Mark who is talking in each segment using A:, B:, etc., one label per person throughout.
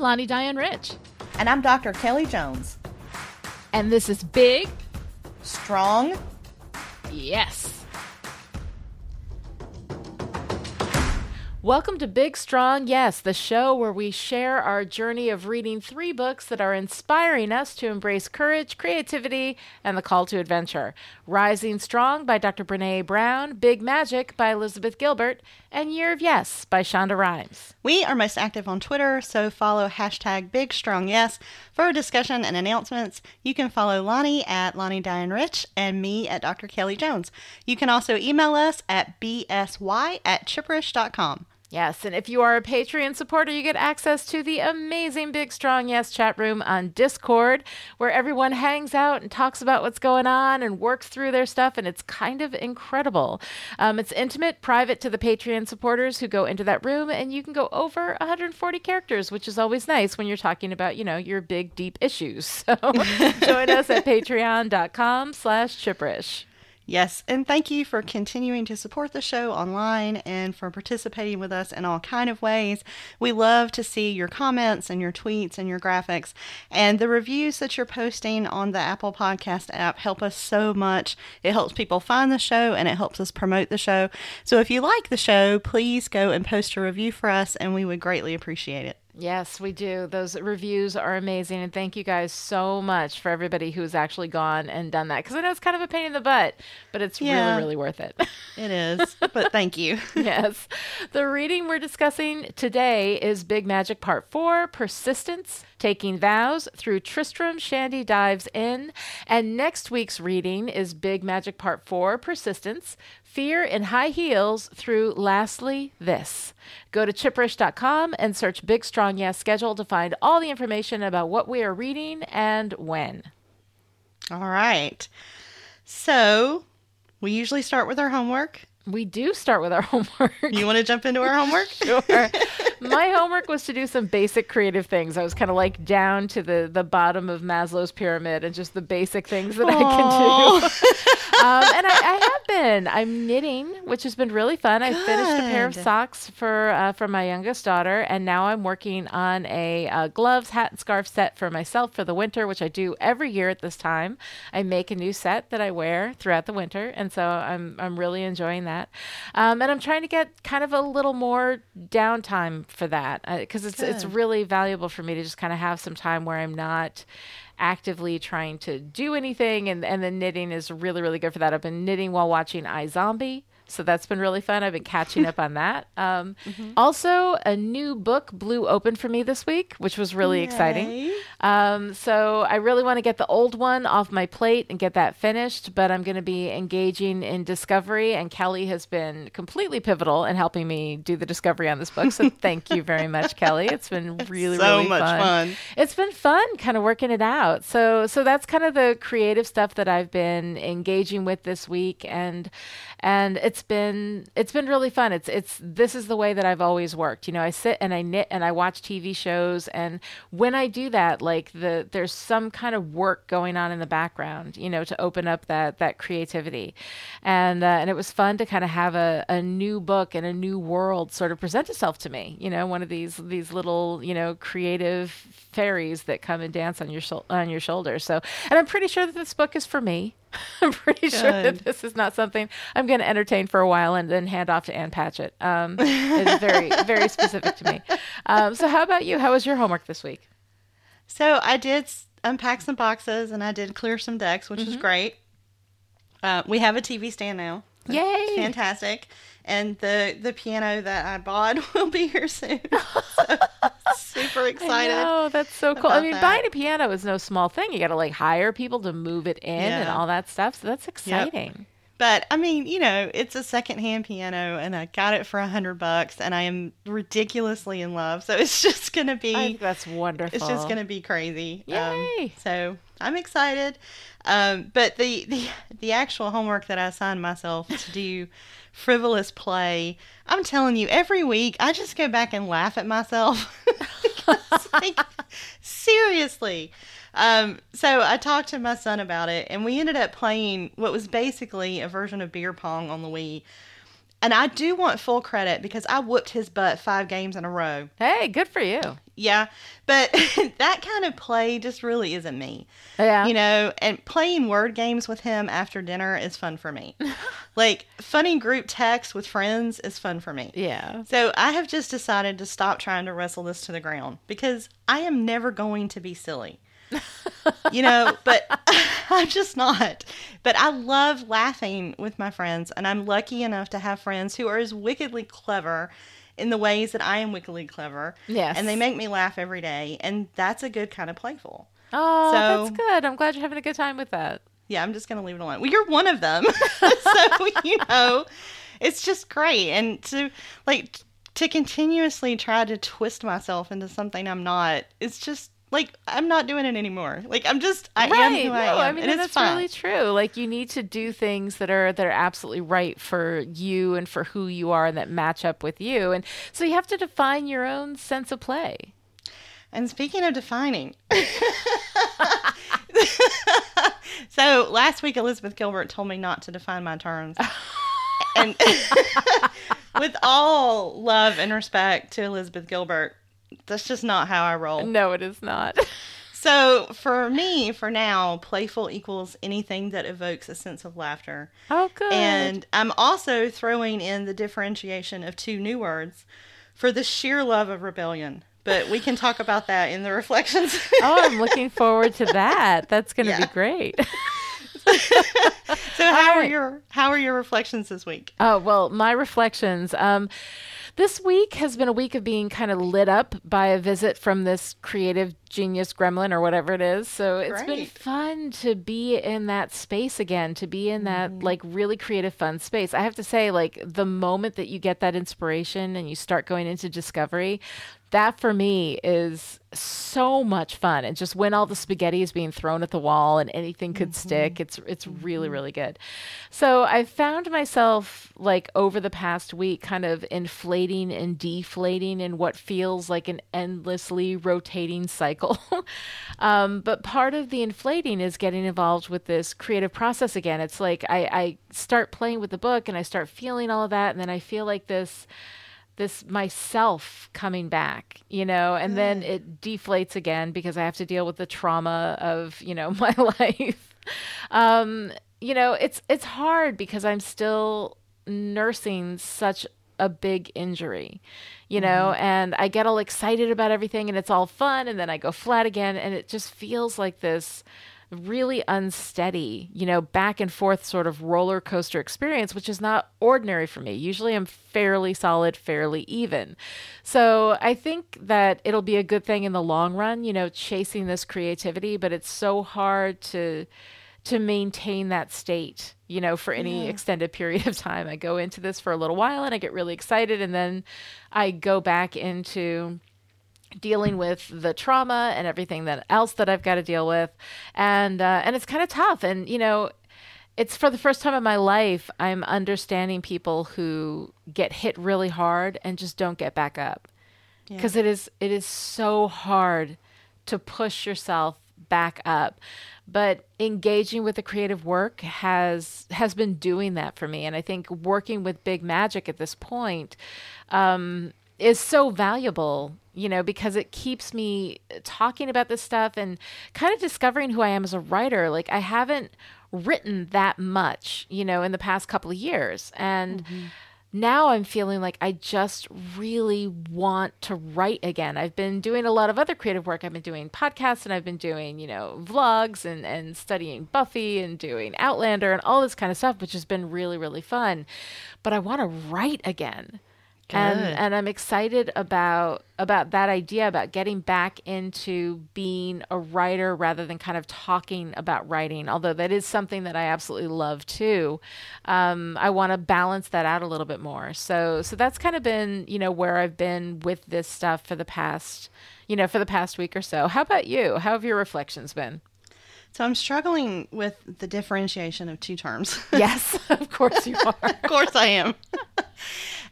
A: Lani Diane Rich.
B: And I'm Dr. Kelly Jones.
A: And this is Big,
B: Strong,
A: Yes. Welcome to Big Strong Yes, the show where we share our journey of reading three books that are inspiring us to embrace courage, creativity, and the call to adventure. Rising Strong by Dr. Brene Brown, Big Magic by Elizabeth Gilbert, and Year of Yes by Shonda Rhimes.
B: We are most active on Twitter, so follow hashtag Big Strong Yes for discussion and announcements. You can follow Lani at Lani Diane Rich and me at Dr. Kelly Jones. You can also email us at bsy at chipperish.com.
A: Yes, and if you are a Patreon supporter, you get access to the amazing Big Strong Yes chat room on Discord, where everyone hangs out and talks about what's going on and works through their stuff, and it's kind of incredible. Um, it's intimate, private to the Patreon supporters who go into that room, and you can go over 140 characters, which is always nice when you're talking about, you know, your big, deep issues. So join us at patreon.com slash chipperish.
B: Yes, and thank you for continuing to support the show online and for participating with us in all kind of ways. We love to see your comments and your tweets and your graphics and the reviews that you're posting on the Apple Podcast app help us so much. It helps people find the show and it helps us promote the show. So if you like the show, please go and post a review for us and we would greatly appreciate it.
A: Yes, we do. Those reviews are amazing. And thank you guys so much for everybody who's actually gone and done that. Because I know it's kind of a pain in the butt, but it's
B: Yeah.
A: really, really worth it.
B: It is, but thank you.
A: yes. The reading we're discussing today is Big Magic Part 4 Persistence, Taking Vows through Tristram Shandy Dives In. And next week's reading is Big Magic Part 4 Persistence, Fear in High Heels through Lastly This. Go to chipperish.com and search Big Strong Yes schedule to find all the information about what we are reading and when.
B: All right. So we usually start with our homework.
A: We do start with our homework.
B: You want to jump into our homework?
A: sure. My homework was to do some basic creative things. I was kind of like down to the the bottom of Maslow's pyramid and just the basic things that I can do. um, and I, I have I'm knitting, which has been really fun. I finished a pair of socks for uh, for my youngest daughter, and now I'm working on a uh, gloves, hat, and scarf set for myself for the winter, which I do every year at this time. I make a new set that I wear throughout the winter, and so I'm I'm really enjoying that. Um, and I'm trying to get kind of a little more downtime for that because it's it's
B: Good.
A: really valuable for me to just kind of have some time where I'm not actively trying to do anything and and the knitting is really really good for that. I've been knitting while watching iZombie. So that's been really fun. I've been catching up on that. Um, Also, a new book blew open for me this week, which was really exciting. Um, so I really want to get the old one off my plate and get that finished, but I'm going to be engaging in discovery, and Kelly has been completely pivotal in helping me do the discovery on this book. So thank you very much, Kelly. It's been really,
B: So
A: really
B: much fun.
A: It's been fun, kind of working it out. So, so that's kind of the creative stuff that I've been engaging with this week, and and it's been it's been really fun. It's it's this is the way that I've always worked. You know, I sit and I knit and I watch TV shows, and when I do that, like the there's some kind of work going on in the background. You know, to open up that that creativity, and uh, and it was fun to kind of have a, a new book and a new world sort of present itself to me. You know, one of these these little you know creative fairies that come and dance on your shou- on your shoulder. So, and I'm pretty sure that this book is for me. I'm pretty sure that this is not something I'm going to entertain for a while and then hand off to Ann Patchett. Um, it's very, very specific to me. Um, so, how about you? How was your homework this week?
B: So I did unpack some boxes and I did clear some decks, which
A: Mm-hmm.
B: is great. Uh, we have a TV stand now.
A: Yay!
B: Fantastic. And the the piano that I bought will be here soon. so, super excited.
A: Oh, that's so cool. I mean,
B: that.
A: buying a piano is no small thing. You got to like hire people to move it in and all that stuff. So that's exciting.
B: But I mean, you know, it's a secondhand piano, and I got it for a hundred bucks, and I am ridiculously in love. So it's just gonna be,
A: I think that's wonderful.
B: it's just gonna be crazy. Um,
A: Yay.
B: so I'm excited. Um, but the, the the actual homework that I assigned myself to do, frivolous play. I'm telling you, every week I just go back and laugh at myself. Like, seriously. Um, so I talked to my son about it, and we ended up playing what was basically a version of beer pong on the Wii. And I do want full credit because I whooped his butt five games in a row.
A: Hey, good for you.
B: Yeah, but that kind of play just really isn't me.
A: Yeah.
B: You know, and playing word games with him after dinner is fun for me. like funny group text with friends is fun for me.
A: Yeah.
B: So I have just decided to stop trying to wrestle this to the ground because I am never going to be silly. you know, but I'm just not. But I love laughing with my friends, and I'm lucky enough to have friends who are as wickedly clever in the ways that I am wickedly clever.
A: Yes.
B: And they make me laugh every day, and that's a good kind of playful.
A: Oh,
B: So-
A: that's good. I'm glad you're having a good time with that.
B: Yeah, I'm just going to leave it alone. Well, you're one of them. so, you know, it's just great. And to, like, to continuously try to twist myself into something I'm not, it's just, like, I'm not doing it anymore. Like, I'm just, I am who
A: no,
B: I am.
A: I mean
B: and
A: that's
B: fun.
A: really true. Like you need to do things that are that are absolutely right for you and for who you are and that match up with you. And so you have to define your own sense of play.
B: And speaking of defining, so last week Elizabeth Gilbert told me not to define my terms. and with all love and respect to Elizabeth Gilbert, that's just not how I roll.
A: No, it is not.
B: So for me, for now, playful equals anything that evokes a sense of laughter.
A: oh, good.
B: And I'm also throwing in the differentiation of two new words for the sheer love of rebellion. But we can talk about that in the reflections.
A: oh, I'm looking forward to that. That's going to
B: Yeah.
A: be great.
B: so how are your how are your reflections this week?
A: Oh, well, my reflections. Um, this week has been a week of being kind of lit up by a visit from this creative genius gremlin or whatever it is. So it's been fun to be in that space again, to be in that mm-hmm. like really creative, fun space. I have to say, like, the moment that you get that inspiration and you start going into discovery, that for me is so much fun. And just when all the spaghetti is being thrown at the wall and anything could stick, it's it's really really good. So I found myself like over the past week kind of inflating and deflating in what feels like an endlessly rotating cycle. um, but part of the inflating is getting involved with this creative process again. It's like I, I start playing with the book and I start feeling all of that, and then I feel like this this myself coming back, you know, and then it deflates again because I have to deal with the trauma of, you know, my life. Um, you know, it's it's hard because I'm still nursing such a big injury, you know, and I get all excited about everything and it's all fun and then I go flat again and it just feels like this really unsteady, you know, back and forth sort of roller coaster experience, which is not ordinary for me. Usually I'm fairly solid, fairly even. So I think that it'll be a good thing in the long run, you know, chasing this creativity, but it's so hard to to maintain that state, you know, for any extended period of time. I go into this for a little while and I get really excited and then I go back into dealing with the trauma and everything that else that I've got to deal with, and uh, and it's kind of tough. And you know, it's for the first time in my life I'm understanding people who get hit really hard and just don't get back up. Because it is it is so hard to push yourself back up. But engaging with the creative work has has been doing that for me. And i think working with big magic at this point um, is so valuable you know because it keeps me talking about this stuff and kind of discovering who i am as a writer like i haven't written that much you know in the past couple of years and mm-hmm. now I'm feeling like I just really want to write again. I've been doing a lot of other creative work. I've been doing podcasts and I've been doing, you know, vlogs and, and studying Buffy and doing Outlander and all this kind of stuff, which has been really, really fun. But I want to write again. And and I'm excited about about that idea about getting back into being a writer rather than kind of talking about writing. Although that is something that I absolutely love too. Um, I want to balance that out a little bit more. So so that's kind of been you know where I've been with this stuff for the past you know for the past week or so. How about you? How have your reflections been?
B: So I'm struggling with the differentiation of two terms.
A: Yes, of course you are.
B: of course I am.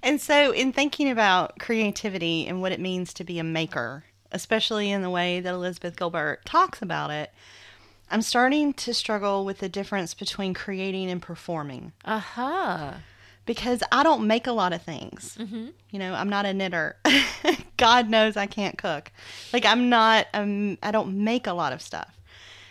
B: and so in thinking about creativity and what it means to be a maker, especially in the way that Elizabeth Gilbert talks about it, I'm starting to struggle with the difference between creating and performing.
A: Uh huh.
B: because I don't make a lot of things. Mm-hmm. You know, I'm not a knitter. God knows I can't cook. Like I'm not. Um, I don't make a lot of stuff.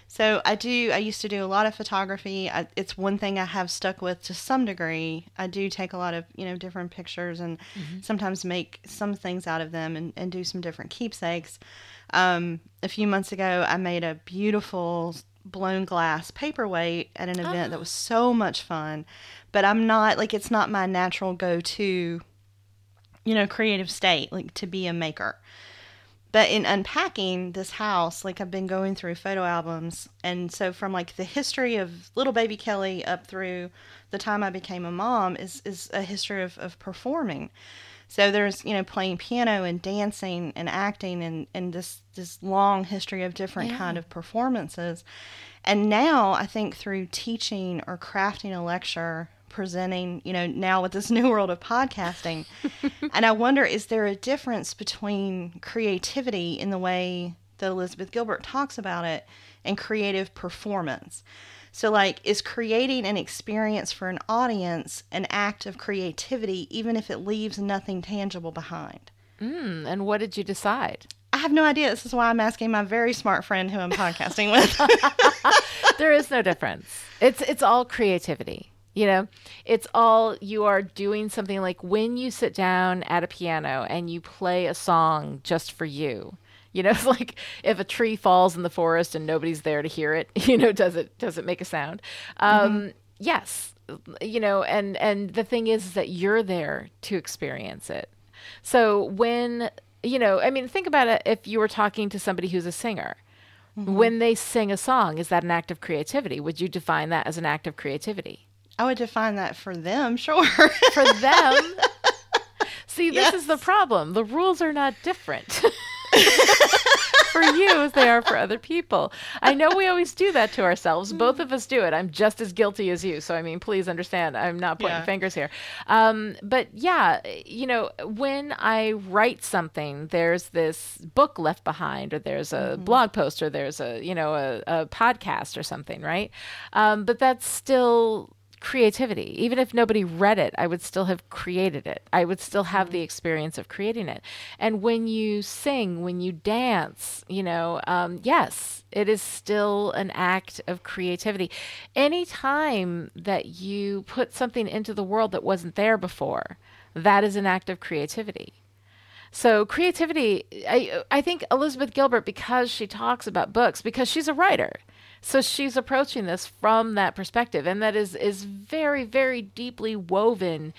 B: So I do. I used to do a lot of photography. I, it's one thing I have stuck with to some degree. I do take a lot of you know different pictures and mm-hmm. sometimes make some things out of them and, and do some different keepsakes. Um, a few months ago, I made a beautiful blown glass paperweight at an event oh. that was so much fun. But I'm not like it's not my natural go to, you know, creative state like to be a maker. But in unpacking this house, like I've been going through photo albums, and so from like the history of little baby Kelly up through the time I became a mom is is a history of, of performing. So there's, you know, playing piano and dancing and acting and, and this this long history of different yeah. kind of performances. And now I think through teaching or crafting a lecture, presenting, you know, now with this new world of podcasting, and I wonder is there a difference between creativity in the way that Elizabeth Gilbert talks about it and creative performance? So, like, is creating an experience for an audience an act of creativity, even if it leaves nothing tangible behind?
A: Mm, and what did you decide?
B: I have no idea. This is why I'm asking my very smart friend who I'm podcasting with.
A: there is no difference. It's it's all creativity. You know, it's all you are doing something like when you sit down at a piano and you play a song just for you you know, it's like if a tree falls in the forest and nobody's there to hear it, you know, does it does it make a sound? Um, mm-hmm. Yes, you know, and and the thing is, that you're there to experience it. So when you know, I mean, think about it. If you were talking to somebody who's a singer, mm-hmm. when they sing a song, is that an act of creativity? Would you define that as an act of creativity?
B: I would define that for them, sure.
A: for them. See, this yes. is the problem. The rules are not different. for you as they are for other people. I know we always do that to ourselves. Both of us do it. I'm just as guilty as you. So, I mean, please understand, I'm not pointing yeah. fingers here. Um, but yeah, you know, when I write something, there's this book left behind, or there's a mm-hmm. blog post, or there's a, you know, a, a podcast or something, right? Um, but that's still creativity. Even if nobody read it, I would still have created it. I would still have the mm-hmm. experience of creating it. And when you sing, when you dance, you know, um, yes, it is still an act of creativity. Any time that you put something into the world that wasn't there before, that is an act of creativity. So creativity, I I think Elizabeth Gilbert, because she talks about books, because she's a writer, so she's approaching this from that perspective, and that is is very very deeply woven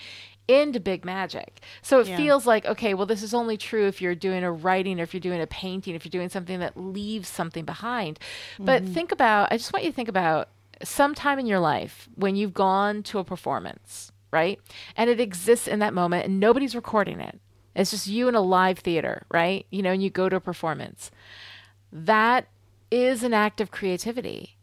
A: into big magic. So it yeah. feels like, okay, well, this is only true if you're doing a writing or if you're doing a painting, if you're doing something that leaves something behind. Mm-hmm. But think about, I just want you to think about some time in your life when you've gone to a performance, right? And it exists in that moment and nobody's recording it. It's just you in a live theater, right? You know, and you go to a performance. That is an act of creativity.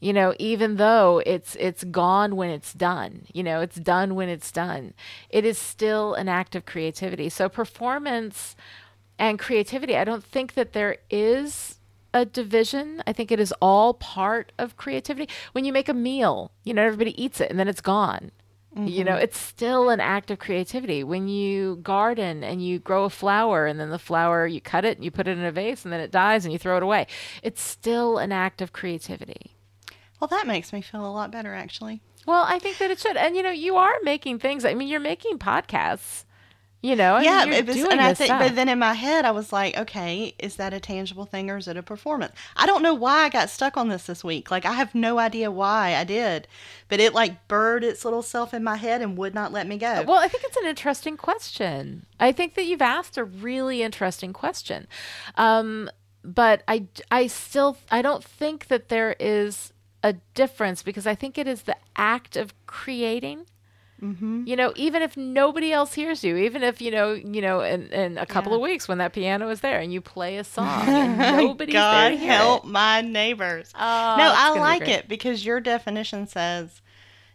A: You know even though it's it's gone when it's done you know it's done when it's done it is still an act of creativity. So performance and creativity i don't think that there is a division. I think it is all part of creativity. When you make a meal you know everybody eats it and then it's gone Mm-hmm. You know, mm-hmm. it's still an act of creativity. When you garden and you grow a flower and then the flower, you cut it and you put it in a vase and then it dies and you throw it away, it's still an act of creativity.
B: Well, that makes me feel a lot better, actually.
A: Well, I think that it should. And, you know, you are making things. I mean, you're making podcasts. You know, I
B: yeah,
A: mean, it was,
B: and I think, but then in my head, I was like, okay, is that a tangible thing or is it a performance? I don't know why I got stuck on this this week. Like, I have no idea why I did, but it like burred its little self in my head and would not let me go.
A: Well, I think it's an interesting question. I think that you've asked a really interesting question, um, but I, I still, I don't think that there is a difference because I think it is the act of creating Mm-hmm. You know, even if nobody else hears you, even if you know, you know, in, in a couple yeah. of weeks when that piano is there and you play a song and nobody's
B: God
A: there
B: help
A: it.
B: my neighbors. Oh, no, I like it because your definition says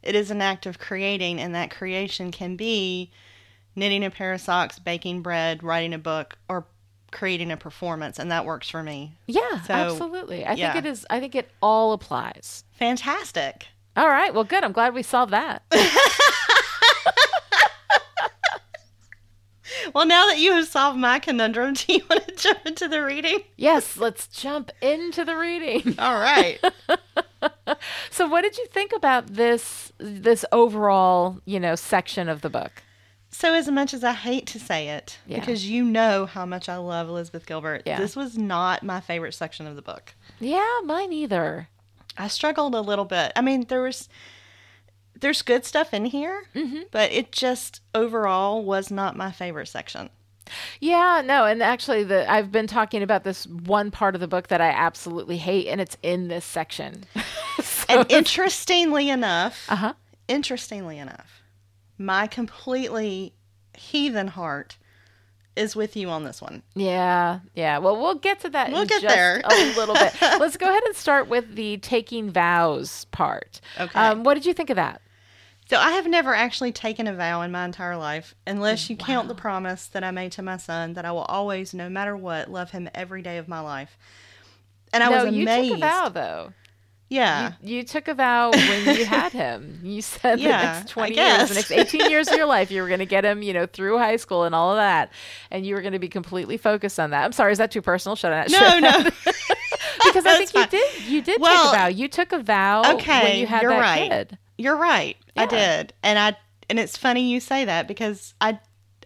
B: it is an act of creating, and that creation can be knitting a pair of socks, baking bread, writing a book, or creating a performance, and that works for me.
A: Yeah, so, absolutely. I yeah. think it is. I think it all applies.
B: Fantastic.
A: All right. Well, good. I'm glad we solved that.
B: well, now that you have solved my conundrum, do you want to jump into the reading?
A: Yes, let's jump into the reading.
B: All right.
A: so, what did you think about this this overall, you know, section of the book?
B: So, as much as I hate to say it,
A: Yeah.
B: because you know how much I love Elizabeth Gilbert,
A: Yeah.
B: this was not my favorite section of the book.
A: Yeah, mine either.
B: I struggled a little bit. I mean, there was there's good stuff in here,
A: Mm-hmm.
B: but it just overall was not my favorite section.
A: Yeah, no, and actually, the I've been talking about this one part of the book that I absolutely hate, and it's in this section. So
B: And interestingly enough,
A: uh-huh.
B: interestingly enough, my completely heathen heart is with you on this one.
A: Yeah, yeah. Well, we'll get to that.
B: We'll
A: in
B: get
A: just
B: there.
A: a little bit. Let's go ahead and start with the taking vows part.
B: Okay.
A: Um, what did you think of that?
B: So I have never actually taken a vow in my entire life, unless you count the promise that I made to my son that I will always, no matter what, love him every day of my life. And I
A: no,
B: was
A: you
B: amazed.
A: took a vow though.
B: Yeah.
A: You, you took a vow when you had him. You said
B: Yeah,
A: the next 20 years, the next 18 years of your life, you were going to get him, you know, through high school and all of that. And you were going to be completely focused on that. I'm sorry, is that too personal? Should I?
B: no, no.
A: because I think you did. You did
B: Well,
A: take a vow. You took a vow
B: okay,
A: when you had
B: you're
A: that
B: right.
A: kid.
B: You're right. I did. And I and it's funny you say that because I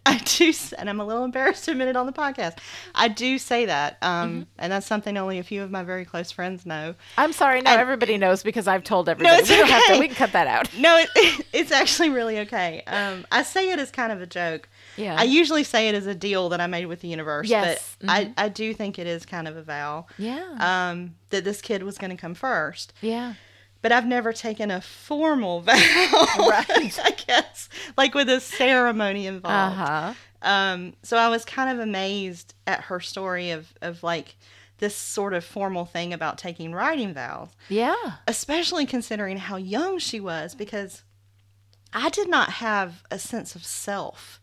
B: I do and I'm a little embarrassed to admit it on the podcast. I do say that. Um
A: Mm-hmm.
B: and that's something only a few of my very close friends know.
A: I'm sorry. No,
B: And-
A: everybody knows because I've told everybody.
B: No, it's
A: we don't have to.
B: okay.
A: We can cut that out.
B: No, it, it's actually really okay. Um I say it as kind of a joke.
A: Yeah.
B: I usually say it as a deal that I made with the universe,
A: Yes.
B: but I, I do think it is kind of a vow
A: yeah.
B: um, that this kid was going to come first.
A: yeah.
B: But I've never taken a formal vow,
A: Right.
B: I guess, like with a ceremony involved.
A: huh.
B: Um, so I was kind of amazed at her story of, of like this sort of formal thing about taking writing vows,
A: Yeah.
B: especially considering how young she was, because I did not have a sense of self,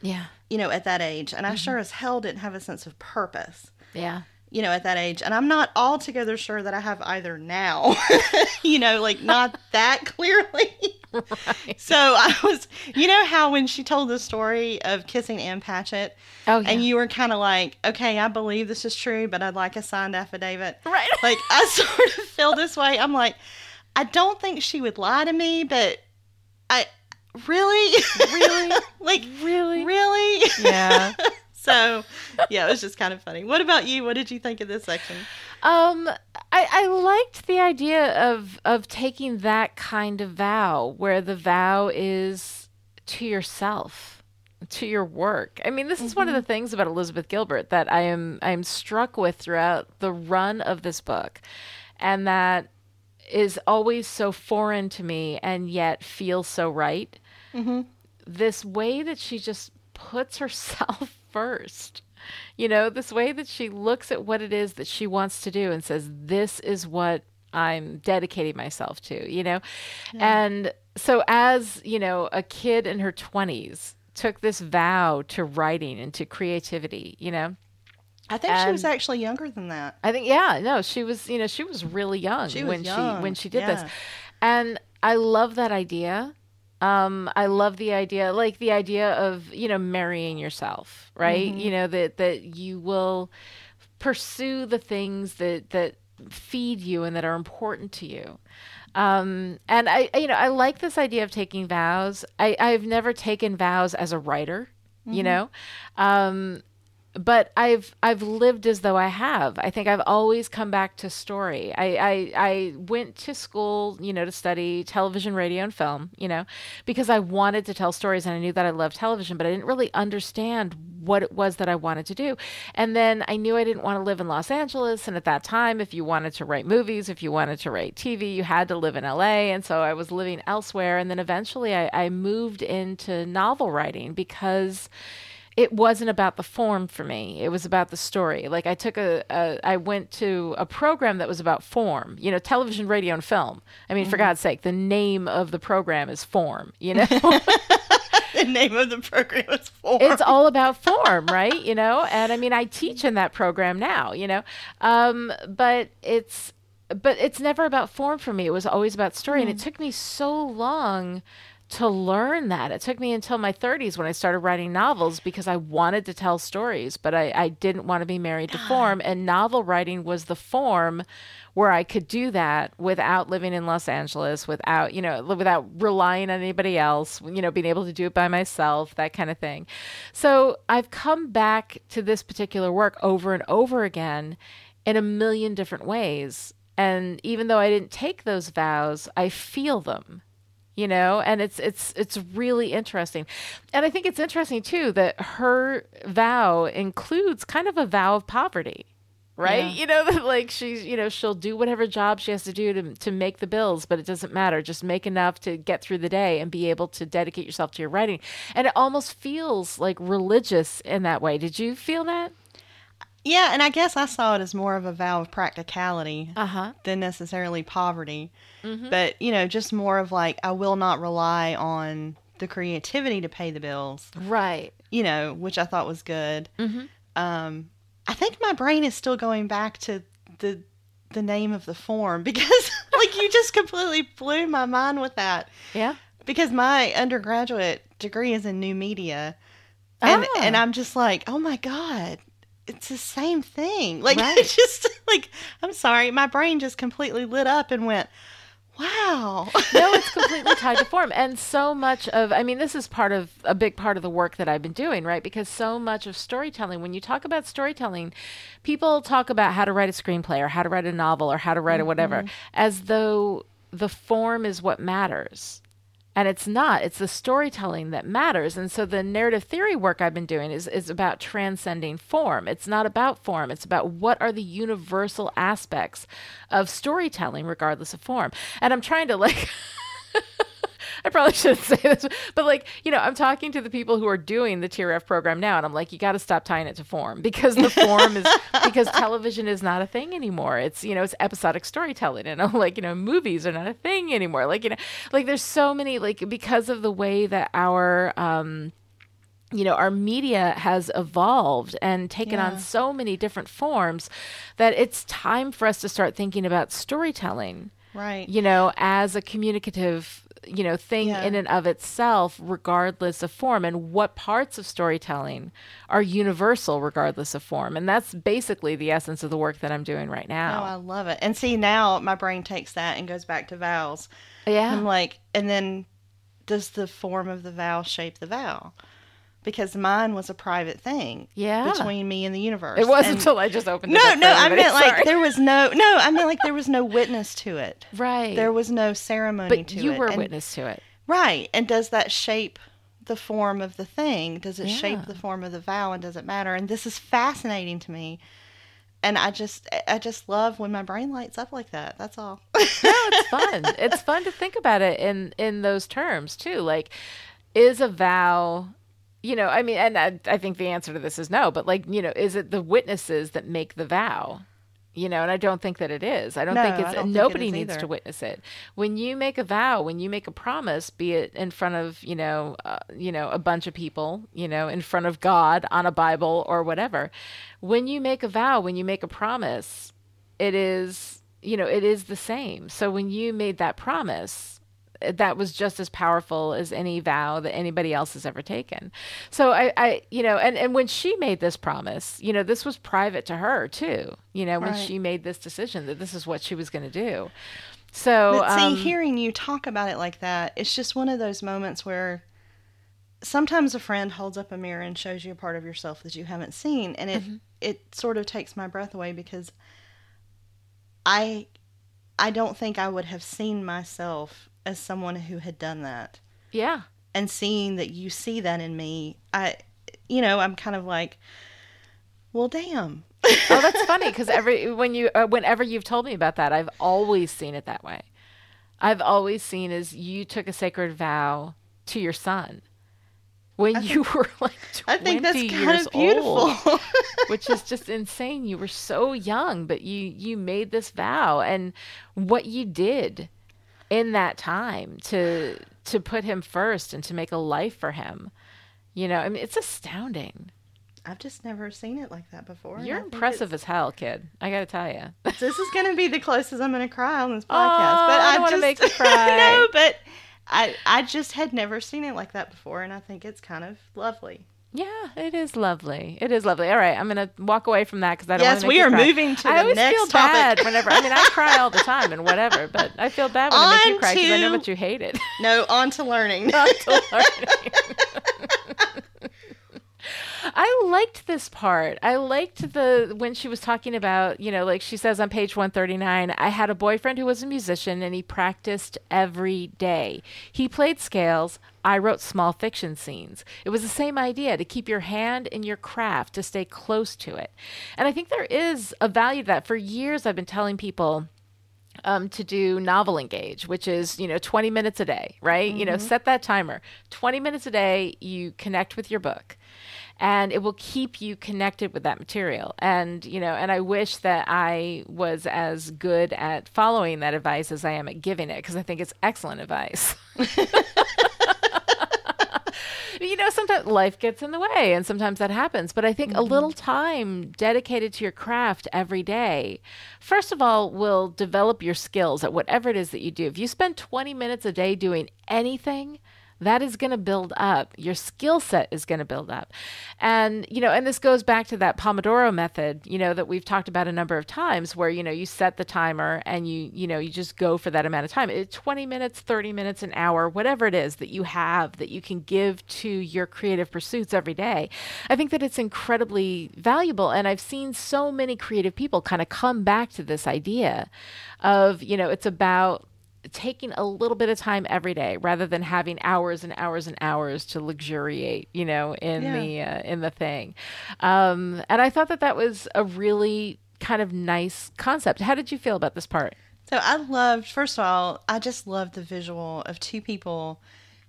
A: Yeah.
B: you know, at that age. And I sure as hell didn't have a sense of purpose.
A: Yeah.
B: You know, at that age. And I'm not altogether sure that I have either now, you know, like not that clearly.
A: Right.
B: So I was, you know, how when she told the story of kissing Ann Patchett,
A: Oh, yeah.
B: and you were kind of like, okay, I believe this is true, but I'd like a signed affidavit.
A: Right.
B: Like, I sort of feel this way. I'm like, I don't think she would lie to me, but I really,
A: Really?
B: like,
A: really?
B: really?
A: Yeah.
B: So, yeah, it was just kind of funny. What about you? What did you think of this section?
A: Um, I, I liked the idea of of taking that kind of vow, where the vow is to yourself, to your work. I mean, this is one of the things about Elizabeth Gilbert that I am I am struck with throughout the run of this book, and that is always so foreign to me, and yet feels so right. This way that she just puts herself first you know, this way that she looks at what it is that she wants to do and says, This is what I'm dedicating myself to, you know? And so, as, you know, a kid in her 20s took this vow to writing and to creativity, you know?
B: I think she was actually younger than that.
A: I think yeah, no, she was you know she was really young
B: She was
A: when
B: young,
A: she when she did this, and I love that idea. Um, I love the idea, like the idea of you know marrying yourself, right?
B: Mm-hmm.
A: You know that that you will pursue the things that that feed you and that are important to you. Um, and I, I- you know, I like this idea of taking vows. I, I've never taken vows as a writer, you know, um, but I've I've lived as though I have. I think I've always come back to story. I, I I went to school, you know, to study television, radio, and film, you know, because I wanted to tell stories and I knew that I loved television, but I didn't really understand what it was that I wanted to do. And then I knew I didn't want to live in Los Angeles. And at that time, if you wanted to write movies, if you wanted to write TV, you had to live in LA. And so I was living elsewhere. And then eventually I, I moved into novel writing because it wasn't about the form for me. It was about the story. Like I took a, a I went to a program that was about form, you know, television, radio, and film. I mean, for God's sake, the name of the program is form, you know?
B: the name of the program is form.
A: it's all about form, right? You know, and I mean, I teach in that program now, you know, um, but it's but it's never about form for me. It was always about story, and it took me so long to learn that. It took me until my 30s when I started writing novels because I wanted to tell stories, but I, I didn't want to be married to form. And novel writing was the form where I could do that without living in Los Angeles, without, you know, without relying on anybody else, you know, being able to do it by myself, that kind of thing. So I've come back to this particular work over and over again in a million different ways. And even though I didn't take those vows, I feel them you know and it's it's it's really interesting. And i think it's interesting too that her vow includes kind of a vow of poverty right? Yeah. you know that like she's you know she'll do whatever job she has to do to, to make the bills but it doesn't matter. Just make enough to get through the day and be able to dedicate yourself to your writing. And it almost feels like religious in that way. Did you feel that?
B: Yeah and i guess i saw it as more of a vow of practicality
A: uh-huh.
B: than necessarily poverty Mm-hmm. But, you know, just more of like, I will not rely on the creativity to pay the bills.
A: Right.
B: You know, which I thought was good. Mm-hmm. Um, I think my brain is still going back to the the name of the form because like you just completely blew my mind with that.
A: Yeah.
B: Because my undergraduate degree is in new media. And ah. and I'm just like, "Oh my god, it's the same thing." Like right. just like I'm sorry, my brain just completely lit up and went, Wow.
A: no, it's completely tied to form. And so much of, I mean, this is part of a big part of the work that I've been doing, right? Because so much of storytelling, when you talk about storytelling, people talk about how to write a screenplay or how to write a novel or how to write mm-hmm. a whatever as though the form is what matters. And it's not, it's the storytelling that matters. And so the narrative theory work I've been doing is, is about transcending form. It's not about form, it's about what are the universal aspects of storytelling, regardless of form. And I'm trying to like. I probably shouldn't say this, but like, you know, I'm talking to the people who are doing the TRF program now, and I'm like, you got to stop tying it to form because the form is because television is not a thing anymore. It's, you know, it's episodic storytelling, and I'm like, you know, movies are not a thing anymore. Like, you know, like there's so many, like, because of the way that our, um, you know, our media has evolved and taken yeah. on so many different forms that it's time for us to start thinking about storytelling.
B: Right.
A: You know, as a communicative you know thing yeah. in and of itself regardless of form. And what parts of storytelling are universal regardless of form? And that's basically the essence of the work that i'm doing right now.
B: Oh i love it. And see now my brain takes that and goes back to vowels.
A: Yeah.
B: I'm like and then does the form of the vowel shape the vow because mine was a private thing
A: yeah.
B: between me and the universe.
A: It wasn't until I just opened
B: no,
A: it.
B: No, no,
A: I
B: meant Sorry. like there was no no, I meant like there was no witness to it.
A: Right.
B: There was no ceremony
A: but
B: to it.
A: you were and, witness to it.
B: Right. And does that shape the form of the thing? Does it yeah. shape the form of the vow and does it matter? And this is fascinating to me. And I just I just love when my brain lights up like that. That's all.
A: no, it's fun. It's fun to think about it in in those terms too. Like is a vow you know, I mean, and I, I, think the answer to this is no, but like, you know, is it the witnesses that make the vow? You know, and I don't think that it is. I don't
B: no,
A: think it's
B: think
A: nobody
B: it
A: needs
B: either.
A: to witness it. When you make a vow, when you make a promise, be it in front of you know, uh, you know, a bunch of people, you know, in front of God on a Bible or whatever, when you make a vow, when you make a promise, it is you know, it is the same. So when you made that promise, that was just as powerful as any vow that anybody else has ever taken. So I, I, you know, and, and when she made this promise, you know, this was private to her too, you know, when
B: right.
A: she made this decision that this is what she was going to do. So,
B: but see,
A: um,
B: hearing you talk about it like that, it's just one of those moments where sometimes a friend holds up a mirror and shows you a part of yourself that you haven't seen, and it mm-hmm. it sort of takes my breath away because I I don't think I would have seen myself as someone who had done that.
A: Yeah.
B: And seeing that you see that in me, I, you know, I'm kind of like, well, damn.
A: oh, that's funny because every when you uh, whenever you've told me about that, I've always seen it that way. I've always seen as you took a sacred vow to your son when
B: I
A: you were like 20
B: I think that's kind
A: years
B: of beautiful.
A: old, which is just insane. You were so young, but you you made this vow and what you did in that time to to put him first and to make a life for him. You know, I mean, it's astounding.
B: I've just never seen it like that before.
A: You're impressive as hell, kid. I got to tell you.
B: this is going to be the closest I'm going to cry on this podcast.
A: Oh,
B: but
A: I don't want to make you cry.
B: no, but I I just had never seen it like that before, and I think it's kind of lovely.
A: Yeah, it is lovely. It is lovely. All right, I'm gonna walk away from that because I don't.
B: Yes, we are
A: cry.
B: moving to
A: I
B: the
A: always
B: next
A: feel
B: topic.
A: bad whenever. I mean, I cry all the time and whatever, but I feel bad when I make you
B: On
A: cry because I know what you hated.
B: No, on to learning.
A: Not to learning. I liked this part. I liked the when she was talking about, you know, like she says on page 139, I had a boyfriend who was a musician and he practiced every day. He played scales. I wrote small fiction scenes. It was the same idea to keep your hand in your craft, to stay close to it. And I think there is a value to that. For years, I've been telling people, um, to do novel engage, which is, you know, 20 minutes a day, right? You know, set that timer. 20 minutes a day, you connect with your book. And it will keep you connected with that material. And, you know, and I wish that I was as good at following that advice as I am at giving it, because I think it's excellent advice. you know, sometimes life gets in the way and sometimes that happens. But I think a little mm-hmm. time dedicated to your craft every day, first of all, will develop your skills at whatever it is that you do. If you spend 20 minutes a day doing anything, that is going to build up. Your skill set is going to build up. And, you know, and this goes back to that Pomodoro method, you know, that we've talked about a number of times where, you know, you set the timer and you, you know, you just go for that amount of time. It, 20 minutes, 30 minutes, an hour, whatever it is that you have that you can give to your creative pursuits every day. I think that it's incredibly valuable. And I've seen so many creative people kind of come back to this idea of, you know, it's about taking a little bit of time every day rather than having hours and hours and hours to luxuriate you know in
B: Yeah.
A: the uh, in the thing. Um, and i thought that that was a really kind of nice concept. How did you feel about this part?
B: So I loved, first of all, I just loved the visual of two people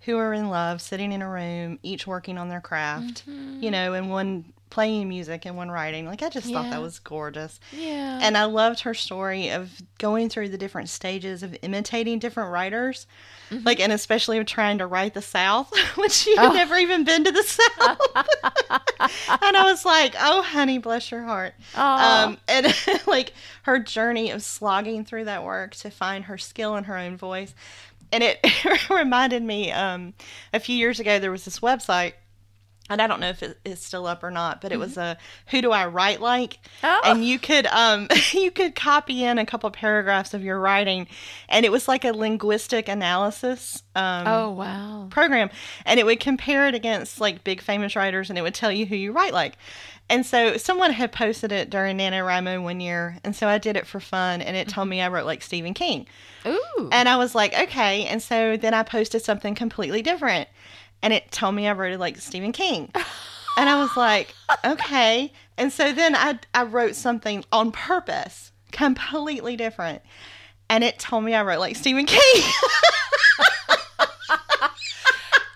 B: who are in love sitting in a room, each working on their craft,
A: Mm-hmm.
B: you know, and one playing music and one writing. Like, I just thought that was gorgeous.
A: yeah
B: And I loved her story of going through the different stages of imitating different writers.
A: Mm-hmm.
B: Like, and especially of trying to write the South, which she
A: Oh.
B: had never even been to the South. and I was like, oh, honey, bless your heart.
A: Aw.
B: Um, and like her journey of slogging through that work to find her skill in her own voice. And it reminded me um, a few years ago, there was this website. And I don't know if it is still up or not, but it was a "Who do I write like?"
A: Oh.
B: and you could um you could copy in a couple paragraphs of your writing, and it was like a linguistic analysis um,
A: oh wow
B: program and it would compare it against like big famous writers and it would tell you who you write like. And so someone had posted it during NaNoWriMo one year. And so I did it for fun and it told me I wrote like Stephen King.
A: ooh
B: And I was like, okay. And so then I posted something completely different and it told me I wrote it like Stephen King. And I was like, okay. And so then I, I wrote something on purpose, completely different. And it told me I wrote like Stephen King.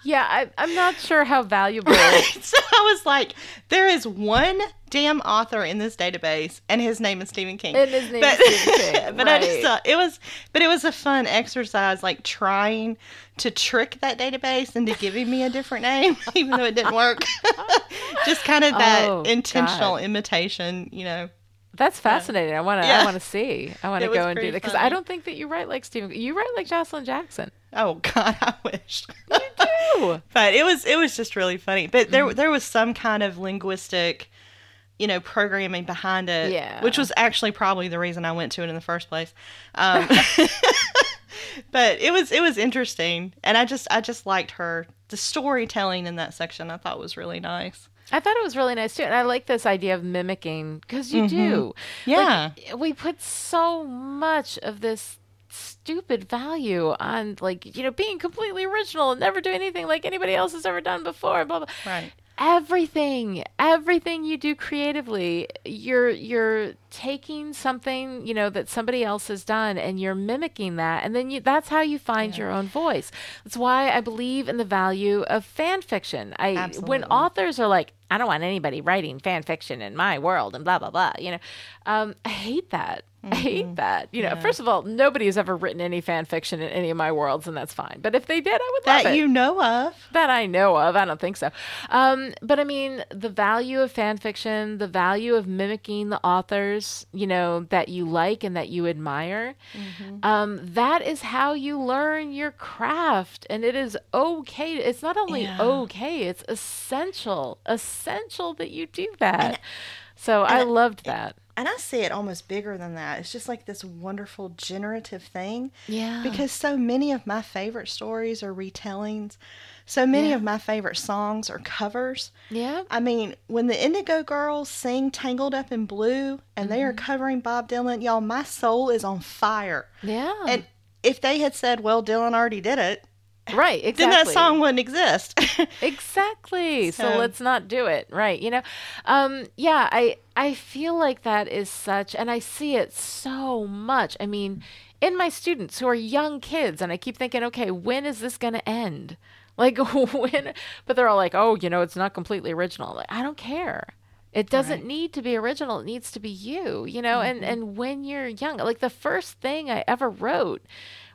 A: yeah I, i'm not sure how valuable
B: so I was like, there is one damn author in this database, and his name is Stephen King.
A: And his name
B: but,
A: is Stephen King,
B: but I just
A: right.
B: thought it was, but it was a fun exercise, like trying to trick that database into giving me a different name, even though it didn't work. just kind of that
A: Oh,
B: intentional
A: God.
B: imitation, you know.
A: that's fascinating i want to
B: Yeah.
A: i want to see i want to go and do that because i don't think that you write like stephen you write like jocelyn jackson
B: Oh God, I wish.
A: Ooh.
B: but it was it was just really funny. But there
A: Mm-hmm.
B: there was some kind of linguistic, you know, programming behind it,
A: Yeah.
B: which was actually probably the reason I went to it in the first place. Um, but it was it was interesting, and I just I just liked her the storytelling in that section. I thought was really nice.
A: I thought it was really nice too, and I like this idea of mimicking because you do.
B: Mm-hmm. Yeah.
A: Like, we put so much of this stupid value on like you know being completely original and never doing anything like anybody else has ever done before. Blah blah.
B: Right.
A: Everything, everything you do creatively, you're you're taking something you know that somebody else has done and you're mimicking that, and then you that's how you find your own voice. That's why I believe in the value of fan fiction. I when authors are like, I don't want anybody writing fan fiction in my world and blah blah blah. You know, um, I hate that. I hate that. You know, first of all, nobody has ever written any fan fiction in any of my worlds, and that's fine. But if they did, I would love
B: That you know of.
A: that I know of. I don't think so. Um, but I mean, the value of fan fiction, the value of mimicking the authors. You know, that you like and that you admire. Um, that is how you learn your craft. And it is okay. It's not only
B: Yeah.
A: okay, it's essential, essential that you do that. so I loved that.
B: And I see it almost bigger than that. It's just like this wonderful generative thing.
A: Yeah.
B: Because so many of my favorite stories are retellings. So many
A: Yeah.
B: of my favorite songs are covers.
A: yeah.
B: I mean, when the Indigo Girls sing Tangled Up in Blue and they are
A: Mm-hmm.
B: covering Bob Dylan, y'all, my soul is on fire.
A: Yeah.
B: And if they had said, well, Dylan already did it,
A: right. Exactly.
B: then that song wouldn't exist.
A: Exactly. So,
B: So-
A: let's not do it. Right. You know, um, yeah, I, I feel like that is such, and I see it so much. I mean, in my students who are young kids, and I keep thinking, okay, when is this going to end? Like, when, but they're all like, oh, you know, it's not completely original. Like, I don't care. It doesn't
B: Right.
A: need to be original. It needs to be you, you know, and, and when you're young, like the first thing I ever wrote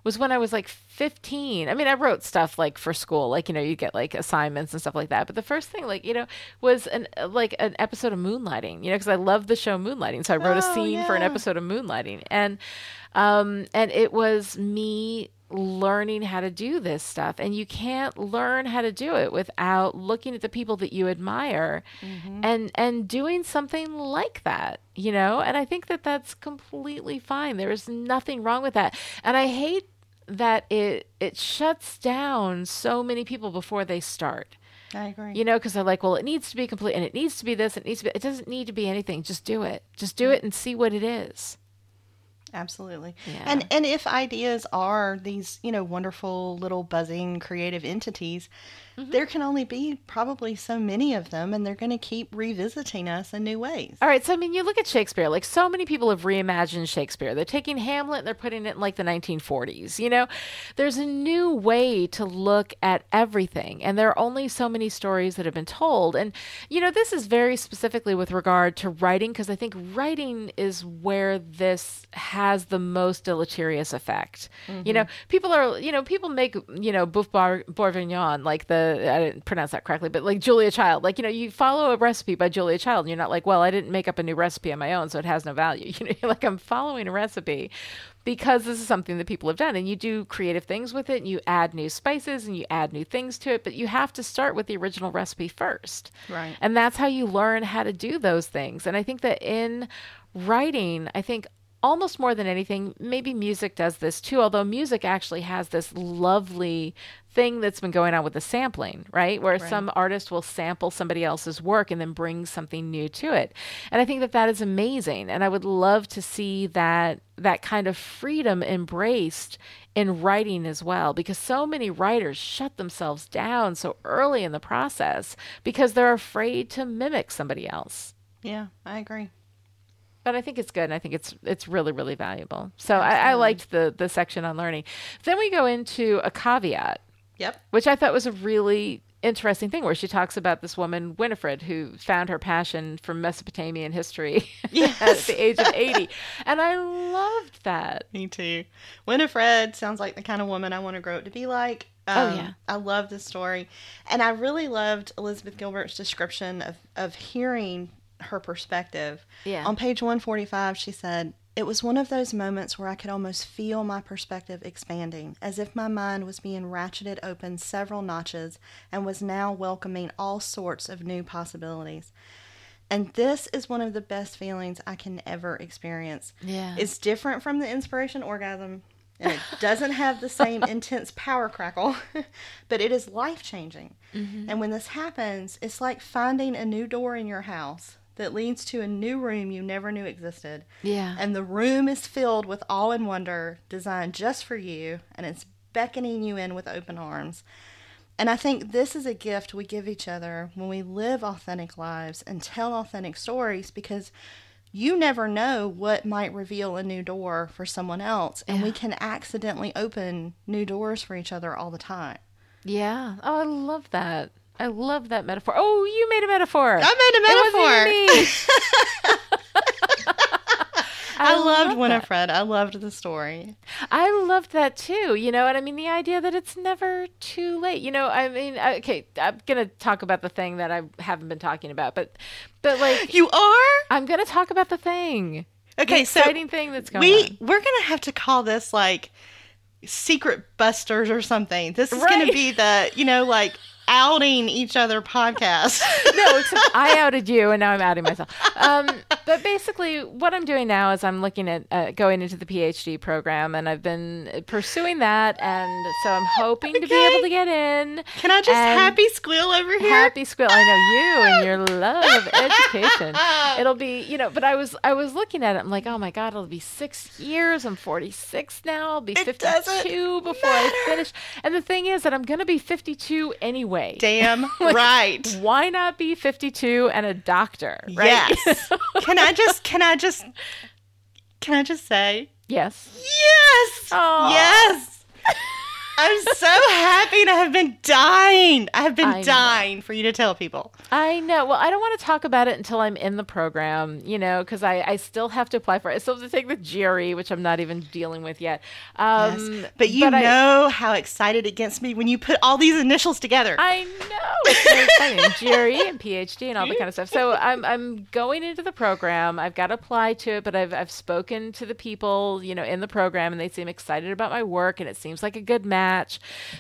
A: was when I was like 15. I mean, I wrote stuff like for school, like, you know, you get like assignments and stuff like that. But the first thing, like, you know, was an uh, like an episode of Moonlighting, you know, because I love the show Moonlighting. So I wrote a
B: Oh,
A: scene for an episode of Moonlighting. And, um, and it was me learning how to do this stuff. And you can't learn how to do it without looking at the people that you admire mm-hmm. and and doing something like that you know? And i think that that's completely fine. There's nothing wrong with that. And i hate that it it shuts down so many people before they start.
B: I agree.
A: you know because they're like well it needs to be complete and it needs to be this it needs to be it doesn't need to be anything. Just do it. Just do mm. it and see what it is
B: Absolutely.
A: Yeah.
B: And and if ideas are these, you know, wonderful little buzzing creative entities,
A: Mm-hmm.
B: there can only be probably so many of them and they're going to keep revisiting us in new ways.
A: All right, so I mean, you look at Shakespeare. Like so many people have reimagined Shakespeare. They're taking Hamlet and they're putting it in like the 1940s. You know, there's a new way to look at everything, and there are only so many stories that have been told. And you know, this is very specifically with regard to writing because I think writing is where this has the most deleterious effect. You know, people are you know people make you know Bouffe Bourguignon like the I didn't pronounce that correctly, but like Julia Child. Like you know, you follow a recipe by Julia Child, and you're not like, well, I didn't make up a new recipe on my own, so it has no value. You know, you're like I'm following a recipe because this is something that people have done, and you do creative things with it, and you add new spices and you add new things to it, but you have to start with the original recipe first.
B: Right.
A: And that's how you learn how to do those things. And I think that in writing, I think almost more than anything, maybe music does this too, although music actually has this lovely thing that's been going on with the sampling, right? Where some artist will sample somebody else's work and then bring something new to it. And I think that that is amazing. And I would love to see that that kind of freedom embraced in writing as well because so many writers shut themselves down so early in the process because they're afraid to mimic somebody else
B: Yeah, I agree.
A: but I think it's good. And I think it's it's really really valuable. So I, I liked the the section on learning. Then we go into a caveat,
B: Yep.
A: which I thought was a really interesting thing, where she talks about this woman Winifred who found her passion for Mesopotamian history at the age of eighty, and I loved that.
B: Me too. Winifred sounds like the kind of woman I want to grow up to be like.
A: Oh,
B: Um,
A: yeah.
B: I love this story. And I really loved Elizabeth Gilbert's description of, of hearing her perspective.
A: Yeah.
B: On page 145, she said, It was one of those moments where I could almost feel my perspective expanding, as if my mind was being ratcheted open several notches and was now welcoming all sorts of new possibilities. And this is one of the best feelings I can ever experience.
A: Yeah.
B: It's different from the inspiration orgasm, and it doesn't have the same intense power crackle, but it is life changing.
A: Mm-hmm.
B: And when this happens, it's like finding a new door in your house that leads to a new room you never knew existed.
A: Yeah.
B: And the room is filled with awe and wonder, designed just for you, and it's beckoning you in with open arms. And I think this is a gift we give each other when we live authentic lives and tell authentic stories because you never know what might reveal a new door for someone else. And we can accidentally open new doors for each other all the time.
A: Yeah. Oh, I love that. I love that metaphor. Oh, you made a metaphor.
B: I made a
A: It wasn't me.
B: I, loved
A: love that.
B: Winifred. I loved the story.
A: I loved that too, you know, what I mean the idea that it's never too late. You know, I mean, I- okay, I'm gonna talk about the thing that I haven't been talking about, but, but like,
B: You are?
A: I'm gonna talk about the thing.
B: Okay, so
A: exciting thing that's going
B: we
A: on.
B: we're gonna have to call this like secret busters or something. This is
A: Right.
B: gonna be the you know like outing each other podcast.
A: no, except I outed you, and now I'm outing myself. Um, but basically, what I'm doing now is I'm looking at uh, going into the PhD program, and I've been pursuing that, and so I'm hoping to be able to get in.
B: Can I just
A: And
B: happy squeal over here?
A: Happy squeal! I know you and your love of education. It'll be, you know. But I was, I was looking at it. I'm like, oh my god, it'll be six years. I'm 46 now. I'll be
B: It doesn't
A: 52 before I finish. And the thing is that I'm gonna be 52 anyway.
B: Damn right.
A: Why not be 52 and a doctor, right?
B: Yes. can I just can I just can I just say
A: yes.
B: yes?
A: Aw.
B: Yes. I'm so happy to have been dying. I have been
A: I know.
B: dying for you to tell people.
A: I know. Well, I don't want to talk about it until I'm in the program, you know, because I, I still have to apply for it. I still have to take the GRE, which I'm not even dealing with yet. Um,
B: Yes. But you
A: I-
B: know how excited it gets me when you put all these initials together.
A: I know. It's very exciting. GRE and PhD and all that kind of stuff. So I'm I'm going into the program. I've got to apply to it, but I've I've spoken to the people, you know, in the program and they seem excited about my work and it seems like a good match.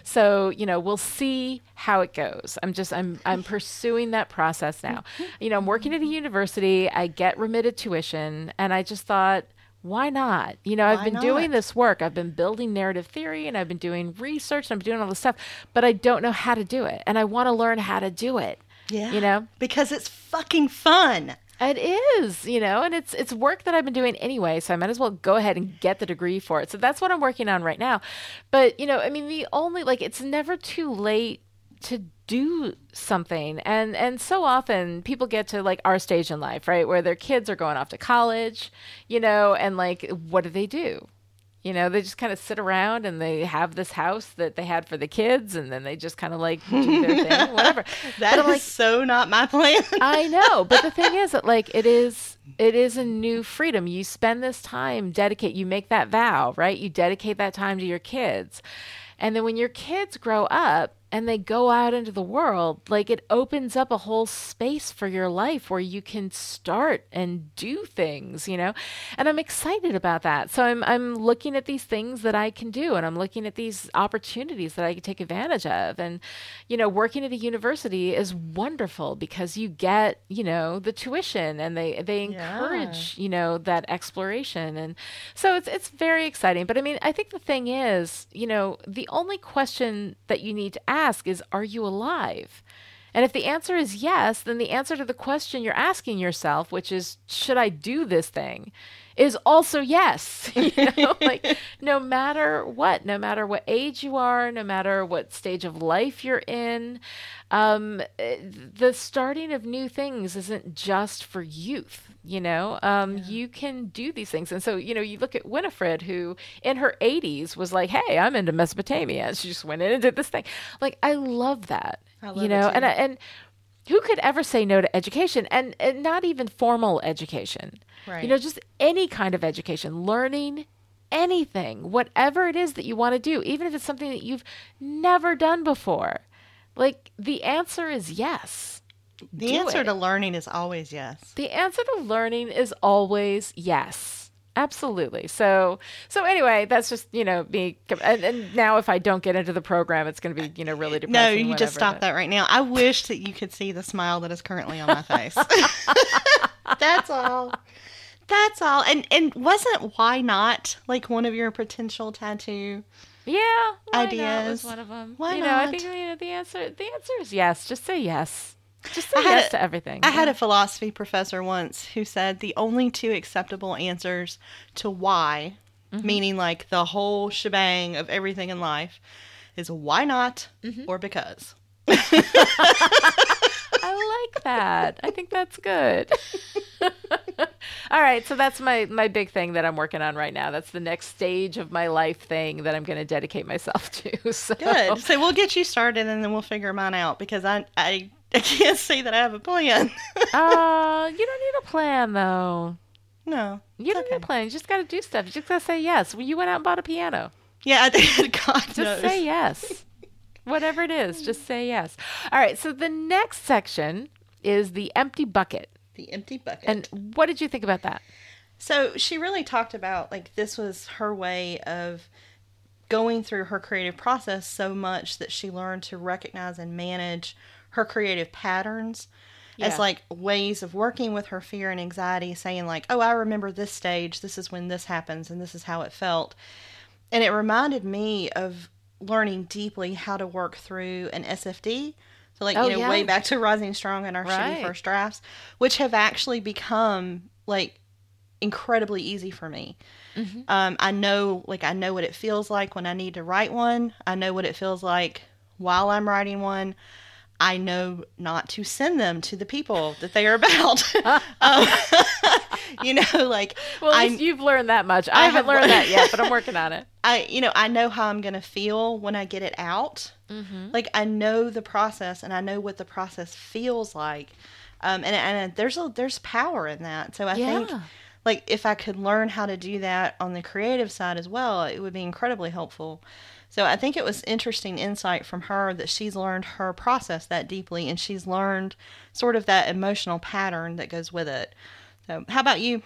A: So, you know, we'll see how it goes. I'm just I'm I'm pursuing that process now. You know, I'm working at a university, I get remitted tuition, and I just thought why not? You know, I've
B: Why
A: been doing this work. I've been building narrative theory and I've been doing research and I'm doing all this stuff, but I don't know how to do it. And I want to learn how to do it.
B: yeah.
A: You know?
B: Because it's fucking fun.
A: It is, you know, and it's it's work that I've been doing anyway, so I might as well go ahead and get the degree for it. So that's what I'm working on right now. But, you know, I mean, the only like it's never too late to do something. And and so often people get to like our stage in life, right, where their kids are going off to college, you know, and like what do they do? You know, they just kind of sit around and they have this house that they had for the kids, and then they just kind of like do their thing, whatever.
B: That is
A: like,
B: so not my plan.
A: I know, but the thing is that like it is it is a new freedom. You spend this time dedicate you make that vow, right? You dedicate that time to your kids. And then when your kids grow up and they go out into the world, like it opens up a whole space for your life where you can start and do things, you know? And I'm excited about that. So I'm I'm looking at these things that I can do and I'm looking at these opportunities that I can take advantage of. And you know, working at a university is wonderful because you get, you know, the tuition and they they
B: Yeah.
A: encourage, you know, that exploration. And so it's it's very exciting. But I mean, I think the thing is, you know, the only question that you need to ask is are you alive? And if the answer is yes, then the answer to the question you're asking yourself, which is should I do this thing, is also yes. you know, like no matter what, no matter what age you are, no matter what stage of life you're in, um, eh, the starting of new things isn't just for youth. You know, um, you can do these things, and so you know, you look at Winifred, who in her 80s was like, "Hey, I'm into Mesopotamia," she just went in and did this thing. Like, I love that.
B: I love
A: you know, and. I- and who could ever say no to education and, and not even formal education
B: Right.
A: you know just any kind of education learning anything whatever it is that you want to do even if it's something that you've never done before like the answer is yes
B: the
A: Do
B: answer
A: it.
B: to learning is always yes.
A: the answer to learning is always yes absolutely so so anyway that's just you know me and, and now if i don't get into the program it's going to be you know really depressing
B: No, you just stop
A: but-
B: that right now. I wish that you could see the smile that is currently on my face. That's all. That's all. And and wasn't why not like one of your potential tattoo?
A: Yeah, why not
B: ideas.
A: was one of them.
B: Why
A: you know, I think you know, the answer the answer is yes. Just say yes. Just say yes
B: a-
A: to everything.
B: I had a philosophy professor once who said the only two acceptable answers to why,
A: Mm-hmm.
B: meaning like the whole shebang of everything in life, is why not
A: Mm-hmm.
B: or because.
A: I like that. I think that's good. All right, so that's my my big thing that I'm working on right now. That's the next stage of my life thing that I'm going to dedicate myself to. So
B: Good. So we'll get you started and then we'll figure mine out because I I, I can't say that I have a plan.
A: Uh, you don't need a plan though.
B: no.
A: You don't need a plan. You just got to do stuff. You just got to say yes. Well, you went out and bought a piano.
B: Yeah, I think God
A: Just
B: knows.
A: say yes. Whatever it is, just say hmm. yes. All right, so the next section is the empty bucket.
B: the empty bucket.
A: And what did you think about that?
B: So she really talked about like this was her way of going through her creative process so much that she learned to recognize and manage her creative patterns yeah. as like ways of working with her fear and anxiety, saying like, "Oh, I remember this stage. This is when this happens, and this is how it felt." And it reminded me of learning deeply how to work through an SFD. So, like, oh, you know, yeah. way back to Rising Strong and our right. shitty first drafts, which have actually become like incredibly easy for me. Mm-hmm. Um, I know, like, I know what it feels like when I need to write one. I know what it feels like while I'm writing one. I know not to send them to the people that they are about. um, you know, like
A: well, least you've learned that much. I, I haven't learned that yet, but I'm working on it.
B: I, you know, I know how I'm going to feel when I get it out. Mm-hmm. Like I know the process, and I know what the process feels like. Um, and and there's a there's power in that. So I yeah. think like if I could learn how to do that on the creative side as well, it would be incredibly helpful. So I think it was interesting insight from her that she's learned her process that deeply and she's learned sort of that emotional pattern that goes with it. So how about you?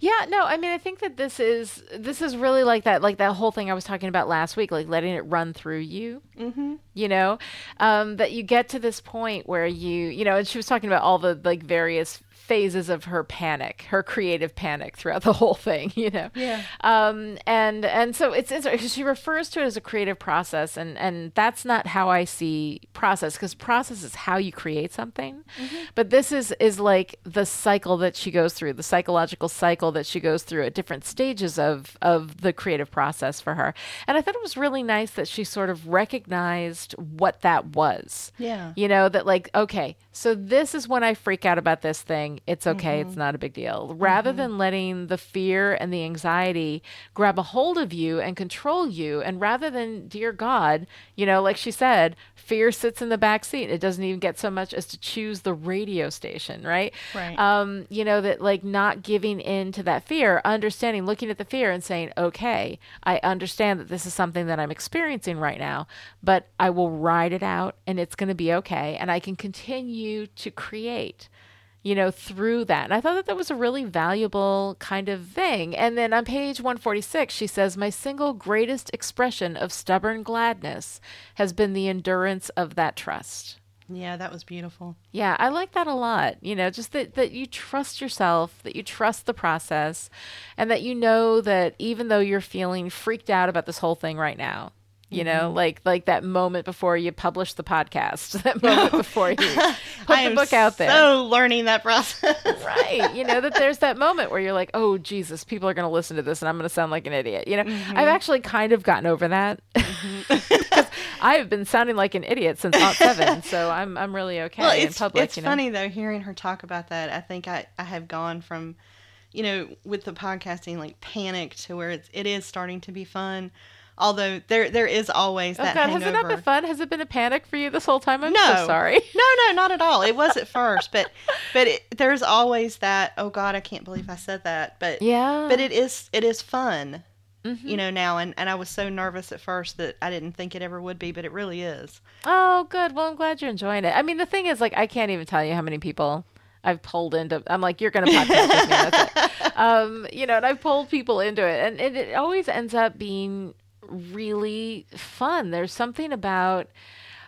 A: Yeah, no, I mean I think that this is this is really like that like that whole thing I was talking about last week, like letting it run through you. Mm-hmm. You know, um, that you get to this point where you you know, and she was talking about all the like various phases of her panic, her creative panic throughout the whole thing, you know.
B: Yeah.
A: Um, and and so it's, it's she refers to it as a creative process, and and that's not how I see process because process is how you create something, mm-hmm. but this is is like the cycle that she goes through, the psychological cycle that she goes through at different stages of of the creative process for her. And I thought it was really nice that she sort of recognized what that was.
B: Yeah.
A: You know that like okay, so this is when I freak out about this thing. It's okay. Mm-hmm. It's not a big deal. Rather mm-hmm. than letting the fear and the anxiety grab a hold of you and control you, and rather than, dear God, you know, like she said, fear sits in the back seat. It doesn't even get so much as to choose the radio station, right?
B: Right.
A: Um, you know, that like not giving in to that fear, understanding, looking at the fear and saying, okay, I understand that this is something that I'm experiencing right now, but I will ride it out and it's going to be okay. And I can continue to create you know, through that. And I thought that that was a really valuable kind of thing. And then on page 146, she says, My single greatest expression of stubborn gladness has been the endurance of that trust.
B: Yeah, that was beautiful.
A: Yeah, I like that a lot. You know, just that, that you trust yourself, that you trust the process, and that you know that even though you're feeling freaked out about this whole thing right now, you know mm-hmm. like like that moment before you publish the podcast that moment before you put the book out there
B: so learning that process
A: right you know that there's that moment where you're like oh jesus people are going to listen to this and i'm going to sound like an idiot you know mm-hmm. i've actually kind of gotten over that mm-hmm. i've been sounding like an idiot since aught seven so i'm i'm really okay well,
B: it's,
A: in public
B: it's
A: you
B: know? funny though hearing her talk about that i think i i have gone from you know with the podcasting like panic to where it's it is starting to be fun Although there there is always oh that. God,
A: hangover. has it not been fun? Has it been a panic for you this whole time? I'm
B: no,
A: so sorry.
B: No, no, not at all. It was at first, but but it, there's always that. Oh God, I can't believe I said that. But
A: yeah,
B: but it is it is fun. Mm-hmm. You know now, and, and I was so nervous at first that I didn't think it ever would be, but it really is.
A: Oh, good. Well, I'm glad you're enjoying it. I mean, the thing is, like, I can't even tell you how many people I've pulled into. I'm like, you're going to podcast with me. Um, you know, and I've pulled people into it, and it, it always ends up being really fun. There's something about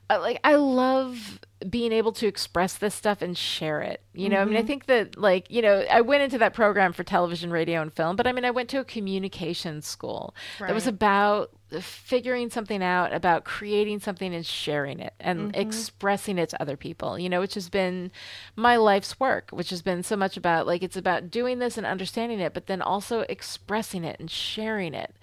A: uh, like I love being able to express this stuff and share it. You know, mm-hmm. I mean, I mm-hmm. think that like, you know, I went into that program for television, radio, and film, but I mean, I went to a communication school right. that was about figuring something out, about creating something and sharing it and mm-hmm. expressing it to other people, you know, which has been my life's work, which has been so much about like, it's about doing this and understanding it, but then also expressing it and sharing it.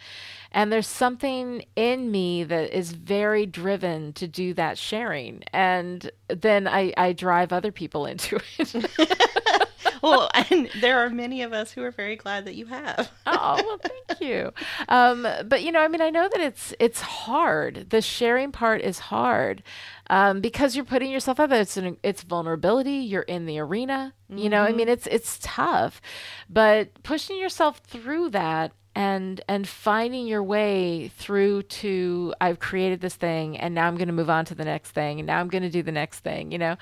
A: And there's something in me that is very driven to do that sharing. And then I, I drive other people into it.
B: well, and there are many of us who are very glad that you have.
A: oh well, thank you. Um, but you know, I mean, I know that it's it's hard. The sharing part is hard um, because you're putting yourself out there. It's an, it's vulnerability. You're in the arena. Mm-hmm. You know, I mean, mm-hmm. it's it's tough, but pushing yourself through that and and finding your way through to I've created this thing and now I'm going to move on to the next thing and now I'm going to do the next thing you know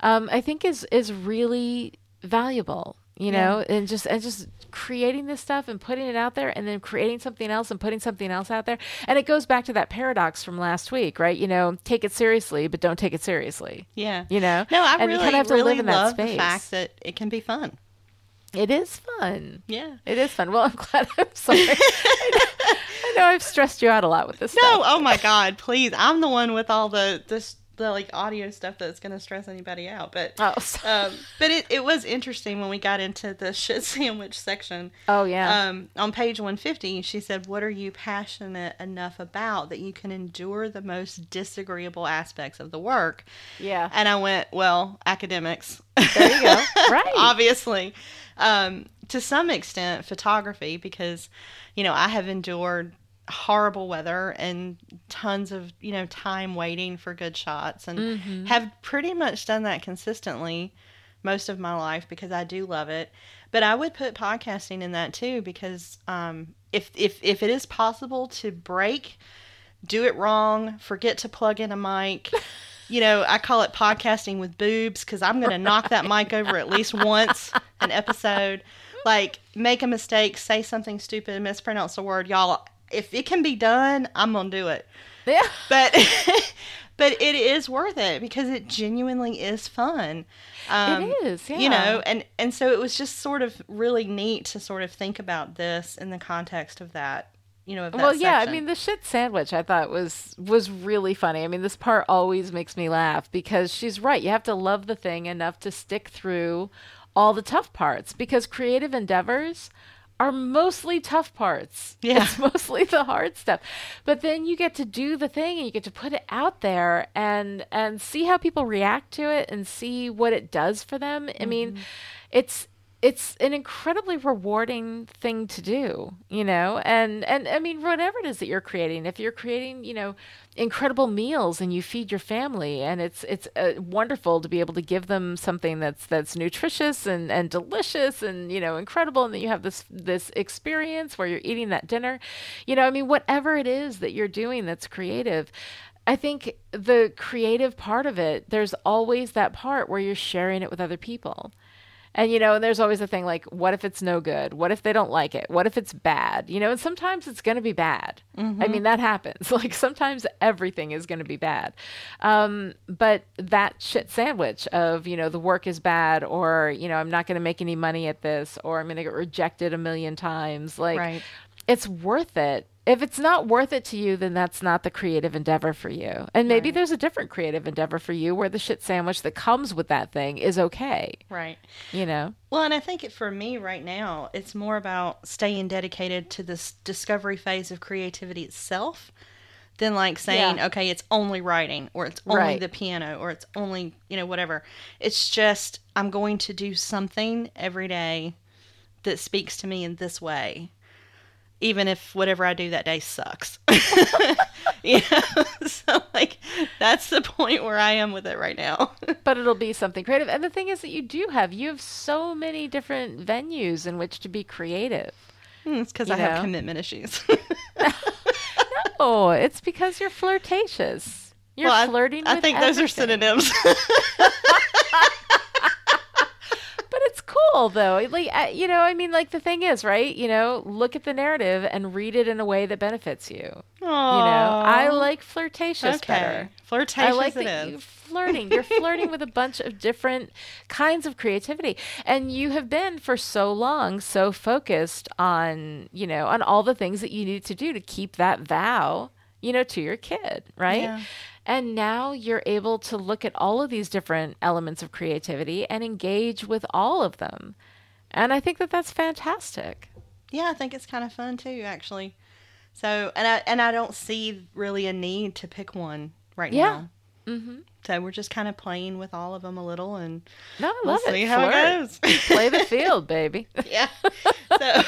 A: um, I think is is really valuable you
B: Yeah.
A: know, and just and just creating this stuff and putting it out there and then creating something else and putting something else out there. And it goes back to that paradox from last week, right? You know, take it seriously, but don't take it seriously.
B: Yeah.
A: You know?
B: No, I
A: And you
B: really,
A: have to
B: really
A: live in that
B: love the fact that it can be fun.
A: It is fun.
B: Yeah.
A: It is fun. Well, I'm glad. I'm sorry. I know, I know I've stressed you out a lot with this
B: No,
A: stuff.
B: oh my God, please! I'm the one with all the this the like audio stuff that's gonna stress anybody out. But
A: Oh,
B: um, but it, it was interesting when we got into the shit sandwich section.
A: oh yeah.
B: Um, on page 150, she said, "What are you passionate enough about that you can endure the most disagreeable aspects of the work?"
A: yeah.
B: And I went, "Well, academics."
A: There you go. Right.
B: Obviously, um, to some extent, photography because you know I have endured horrible weather and tons of you know time waiting for good shots and
A: Mm-hmm.
B: have pretty much done that consistently most of my life because I do love it. But I would put podcasting in that too because um, if if if it is possible to break, do it wrong, forget to plug in a mic. You know, I call it podcasting with boobs because I'm going to knock that mic over at least once an episode. Like, make a mistake, say something stupid, mispronounce a word. Y'all, if it can be done, I'm to do it
A: yeah.
B: but but it is worth it because it genuinely is fun um,
A: it is. Yeah.
B: you know and and so it was just sort of really neat to sort of think about this in the context of that you know of that
A: well yeah i mean the shit sandwich i thought was was really funny i mean this part always makes me laugh because she's right you have to love the thing enough to stick through all the tough parts because creative endeavors are mostly tough parts.
B: Yeah.
A: it's mostly the hard stuff. But then you get to do the thing and you get to put it out there and and see how people react to it and see what it does for them. I mean mm-hmm. it's it's an incredibly rewarding thing to do, you know, and and I mean whatever it is that you're creating. If you're creating, you know, incredible meals and you feed your family, and it's it's uh, wonderful to be able to give them something that's that's nutritious and and delicious and you know incredible, and that you have this this experience where you're eating that dinner, you know, I mean whatever it is that you're doing that's creative. I think the creative part of it, there's always that part where you're sharing it with other people. And you know, and there's always a thing like, what if it's no good? What if they don't like it? What if it's bad? You know, and sometimes it's going to be bad. I mean, that happens. Like sometimes everything is going to be bad. Um, but that shit sandwich of, you know, the work is bad, or you know, I'm not going to make any money at this, or I'm going to get rejected a million times. Like,
B: Right.
A: it's worth it. If it's not worth it to you, then that's not the creative endeavor for you. And maybe
B: Right.
A: there's a different creative endeavor for you where the shit sandwich that comes with that thing is okay.
B: right
A: You know?
B: well and i think it, for me right now it's more about staying dedicated to this discovery phase of creativity itself than like saying
A: Yeah.
B: okay it's only writing or it's only
A: Right.
B: the piano or it's only you know whatever it's just i'm going to do something every day that speaks to me in this way even if whatever i do that day sucks. You know? So like that's the point where i am with it right now.
A: But it'll be something creative. And the thing is that you do have, you have so many different venues in which to be creative.
B: Hmm, it's because i have commitment issues.
A: No, it's because you're flirtatious. You're
B: Well, I-
A: flirting
B: I,
A: with
B: think those are synonyms
A: cool though. Like you know, I mean like the thing is, right? You know, look at the narrative and read it in a way that benefits you. You know, I like flirtatious
B: okay
A: better.
B: flirtatious
A: I like
B: it
A: that
B: is.
A: you're flirting. You're flirting with a bunch of different kinds of creativity, and you have been for so long so focused on you know on all the things that you need to do to keep that vow you know to your kid, right?
B: Yeah.
A: And now you're able to look at all of these different elements of creativity and engage with all of them. And I think that that's fantastic.
B: yeah i think it's kind of fun too actually so and i and i don't see really a need to pick one right
A: Yeah.
B: now
A: Mm-hmm.
B: so we're just kind of playing with all of them a little and
A: No, I
B: we'll
A: love
B: see how
A: Flirt.
B: it goes
A: Play the field, baby.
B: yeah so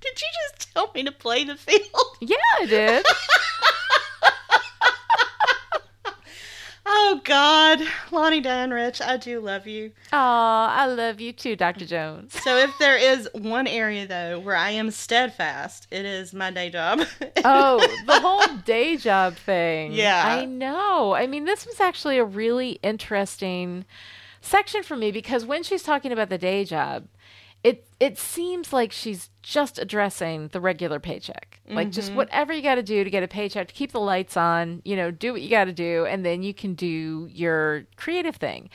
B: did you just tell me to play the field
A: Yeah, I did.
B: Oh god Lani danrich i do love you
A: Aw, I love you too, Dr. Jones.
B: So if there is one area though where I am steadfast, it is my day job.
A: Oh, the whole day job thing.
B: Yeah.
A: I know. I mean, this was actually a really interesting section for me because when she's talking about the day job, it it seems like she's just addressing the regular paycheck. Like just whatever you got to do to get a paycheck, to keep the lights on, you know, do what you got to do and then you can do your creative thing.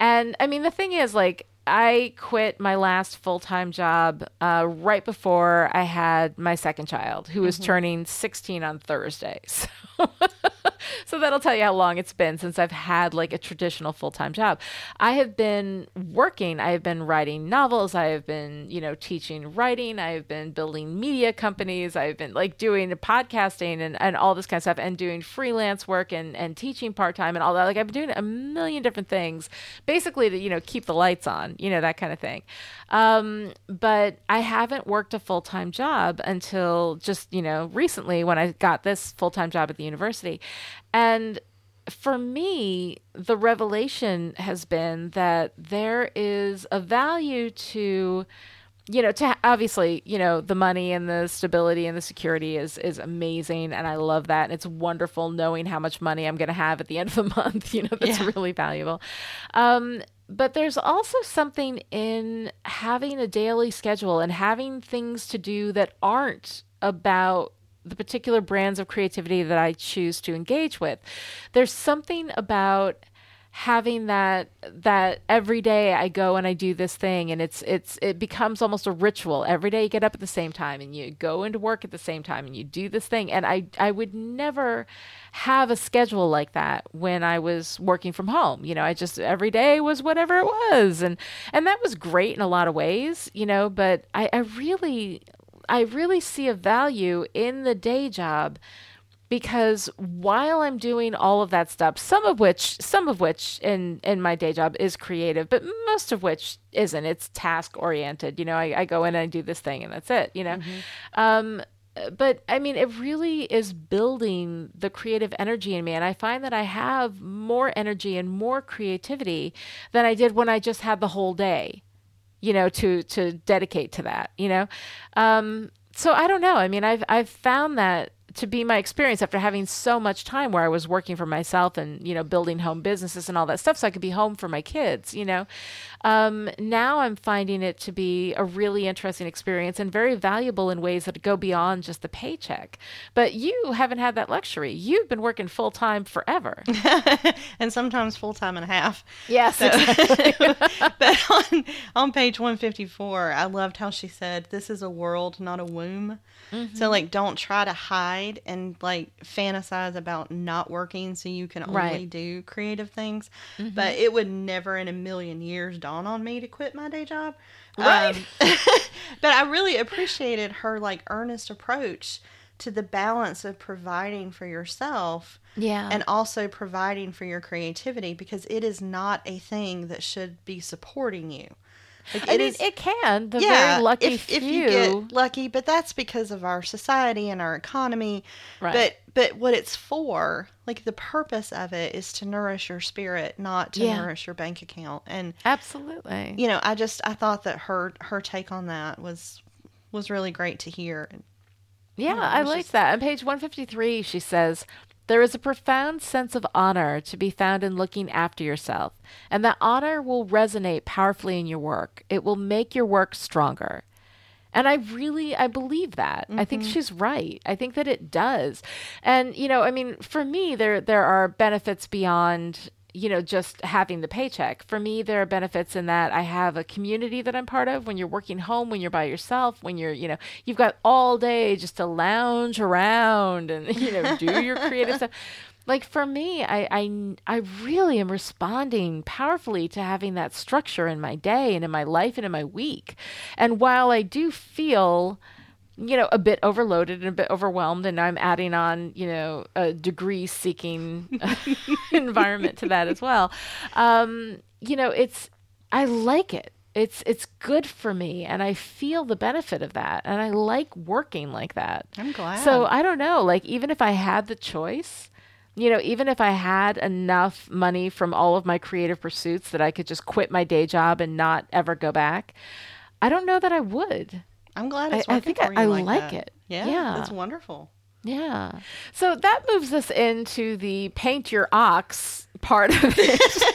A: And I mean the thing is like I quit my last full time job uh, right before I had my second child, who was turning 16 on Thursday. So, so that'll tell you how long it's been since I've had like a traditional full time job. I have been working, I have been writing novels, I have been, you know, teaching writing, I have been building media companies, I've been like doing podcasting and, and all this kind of stuff and doing freelance work and, and teaching part time and all that. Like I've been doing a million different things basically to, you know, keep the lights on, you know, that kind of thing. Um, but I haven't worked a full time job until just, you know, recently when I got this full time job at the university. And for me, the revelation has been that there is a value to you know to obviously you know the money and the stability and the security is is amazing and i love that and it's wonderful knowing how much money i'm going to have at the end of the month you know that's
B: Yeah.
A: really valuable um but there's also something in having a daily schedule and having things to do that aren't about the particular brands of creativity that I choose to engage with. There's something about having that that every day I go and I do this thing and it's it's it becomes almost a ritual. Every day you get up at the same time and you go into work at the same time and you do this thing and I I would never have a schedule like that when I was working from home. You know, I just every day was whatever it was and and that was great in a lot of ways, you know, but I I really I really see a value in the day job because while I'm doing all of that stuff, some of which some of which in in my day job is creative, but most of which isn't. It's task oriented. You know, I, I go in and I do this thing and that's it, you know. Um but I mean, it really is building the creative energy in me. And I find that I have more energy and more creativity than I did when I just had the whole day you know to to dedicate to that you know? Um so i don't know. I mean i've i've found that to be my experience after having so much time where i was working for myself and you know building home businesses and all that stuff so i could be home for my kids you know um, now i'm finding it to be a really interesting experience and very valuable in ways that go beyond just the paycheck but you haven't had that luxury you've been working full-time forever
B: and sometimes full time and a half.
A: yes
B: but on on page 154, I loved how she said, "This is a world, not a womb."
A: Mm-hmm.
B: So like, don't try to hide and like fantasize about not working so you can only
A: Right. Mm-hmm.
B: do creative things. But it would never in a million years dawn on me to quit my day job.
A: Right.
B: Um, but I really appreciated her like earnest approach to the balance of providing for yourself
A: yeah
B: and also providing for your creativity because it is not a thing that should be supporting you. Like,
A: I
B: it
A: mean,
B: is-
A: it can. The very lucky
B: if,
A: few.
B: if you get lucky, but that's because of our society and our economy.
A: Right.
B: But but what it's for, like the purpose of it, is to nourish your spirit, not to
A: Yeah.
B: nourish your bank account. And
A: Absolutely.
B: you know, I just I thought that her her take on that was was really great to hear.
A: Yeah,
B: Yeah,
A: I
B: it was
A: like
B: just-
A: that. On page 153, she says, There is a profound sense of honor to be found in looking after yourself, and that honor will resonate powerfully in your work. It will make your work stronger. And I really I believe that. I think mm-hmm. she's right. I think that it does. And you know, I mean, for me there there are benefits beyond you know just having the paycheck. For me there are benefits in that I have a community that I'm part of. When you're working home, when you're by yourself, when you're, you know, you've got all day just to lounge around and you know, do your creative stuff. Like for me I, I i really am responding powerfully to having that structure in my day and in my life and in my week. And while i do feel you know a bit overloaded and a bit overwhelmed and i'm adding on you know a degree seeking environment to that as well um you know it's i like it it's it's good for me and i feel the benefit of that and i like working like that
B: I'm glad.
A: so I don't know, like even if I had the choice, you know, even if I had enough money from all of my creative pursuits that I could just quit my day job and not ever go back, I don't know that I would.
B: I'm glad
A: I-
B: it's
A: I
B: working
A: think I-
B: you
A: I
B: like
A: like it.
B: Yeah,
A: Yeah.
B: that's wonderful.
A: Yeah. So that moves us into the paint your ox part of it.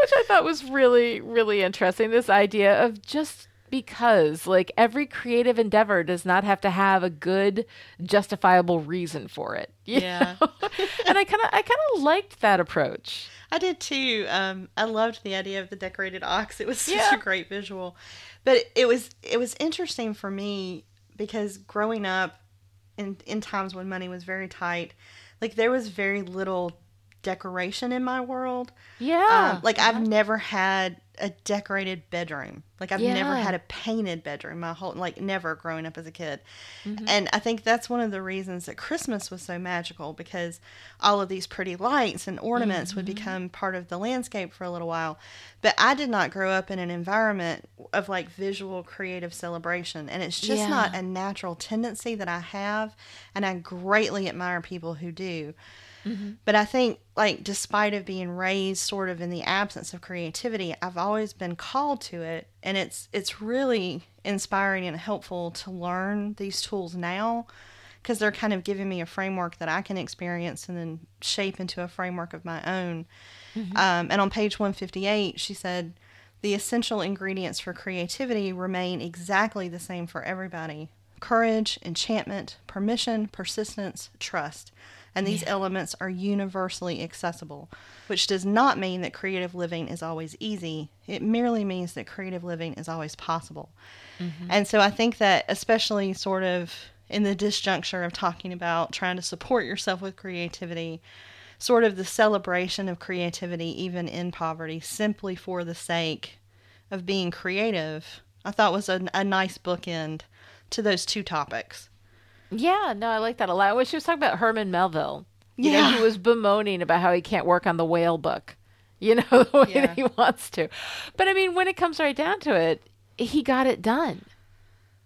A: Which I thought was really, really interesting. This idea of just because like every creative endeavor does not have to have a good justifiable reason for it
B: yeah
A: and i kind of i kind of liked that approach
B: i did too um, i loved the idea of the decorated ox it was such yeah. a great visual but it was it was interesting for me because growing up in in times when money was very tight like there was very little decoration in my world
A: yeah
B: um, like i've never had a decorated bedroom. Like I've yeah. never had a painted bedroom my whole like never growing up as a kid. Mm-hmm. And I think that's one of the reasons that Christmas was so magical because all of these pretty lights and ornaments mm-hmm. would become part of the landscape for a little while. But I did not grow up in an environment of like visual creative celebration and it's just yeah. not a natural tendency that I have and I greatly admire people who do. Mm-hmm. But I think, like, despite of being raised sort of in the absence of creativity, I've always been called to it, and it's it's really inspiring and helpful to learn these tools now because they're kind of giving me a framework that I can experience and then shape into a framework of my own. Mm-hmm. Um, and on page 158, she said, the essential ingredients for creativity remain exactly the same for everybody courage, enchantment, permission, persistence, trust and these yeah. elements are universally accessible, which does not mean that creative living is always easy. It merely means that creative living is always possible. Mm-hmm. And so I think that, especially sort of in the disjuncture of talking about trying to support yourself with creativity, sort of the celebration of creativity, even in poverty, simply for the sake of being creative, I thought was a, a nice bookend to those two topics.
A: Yeah, no, I like that a lot. When she was talking about Herman Melville, you yeah. know, he was bemoaning about how he can't work on the whale book, you know, the way yeah. that he wants to. But I mean, when it comes right down to it, he got it done.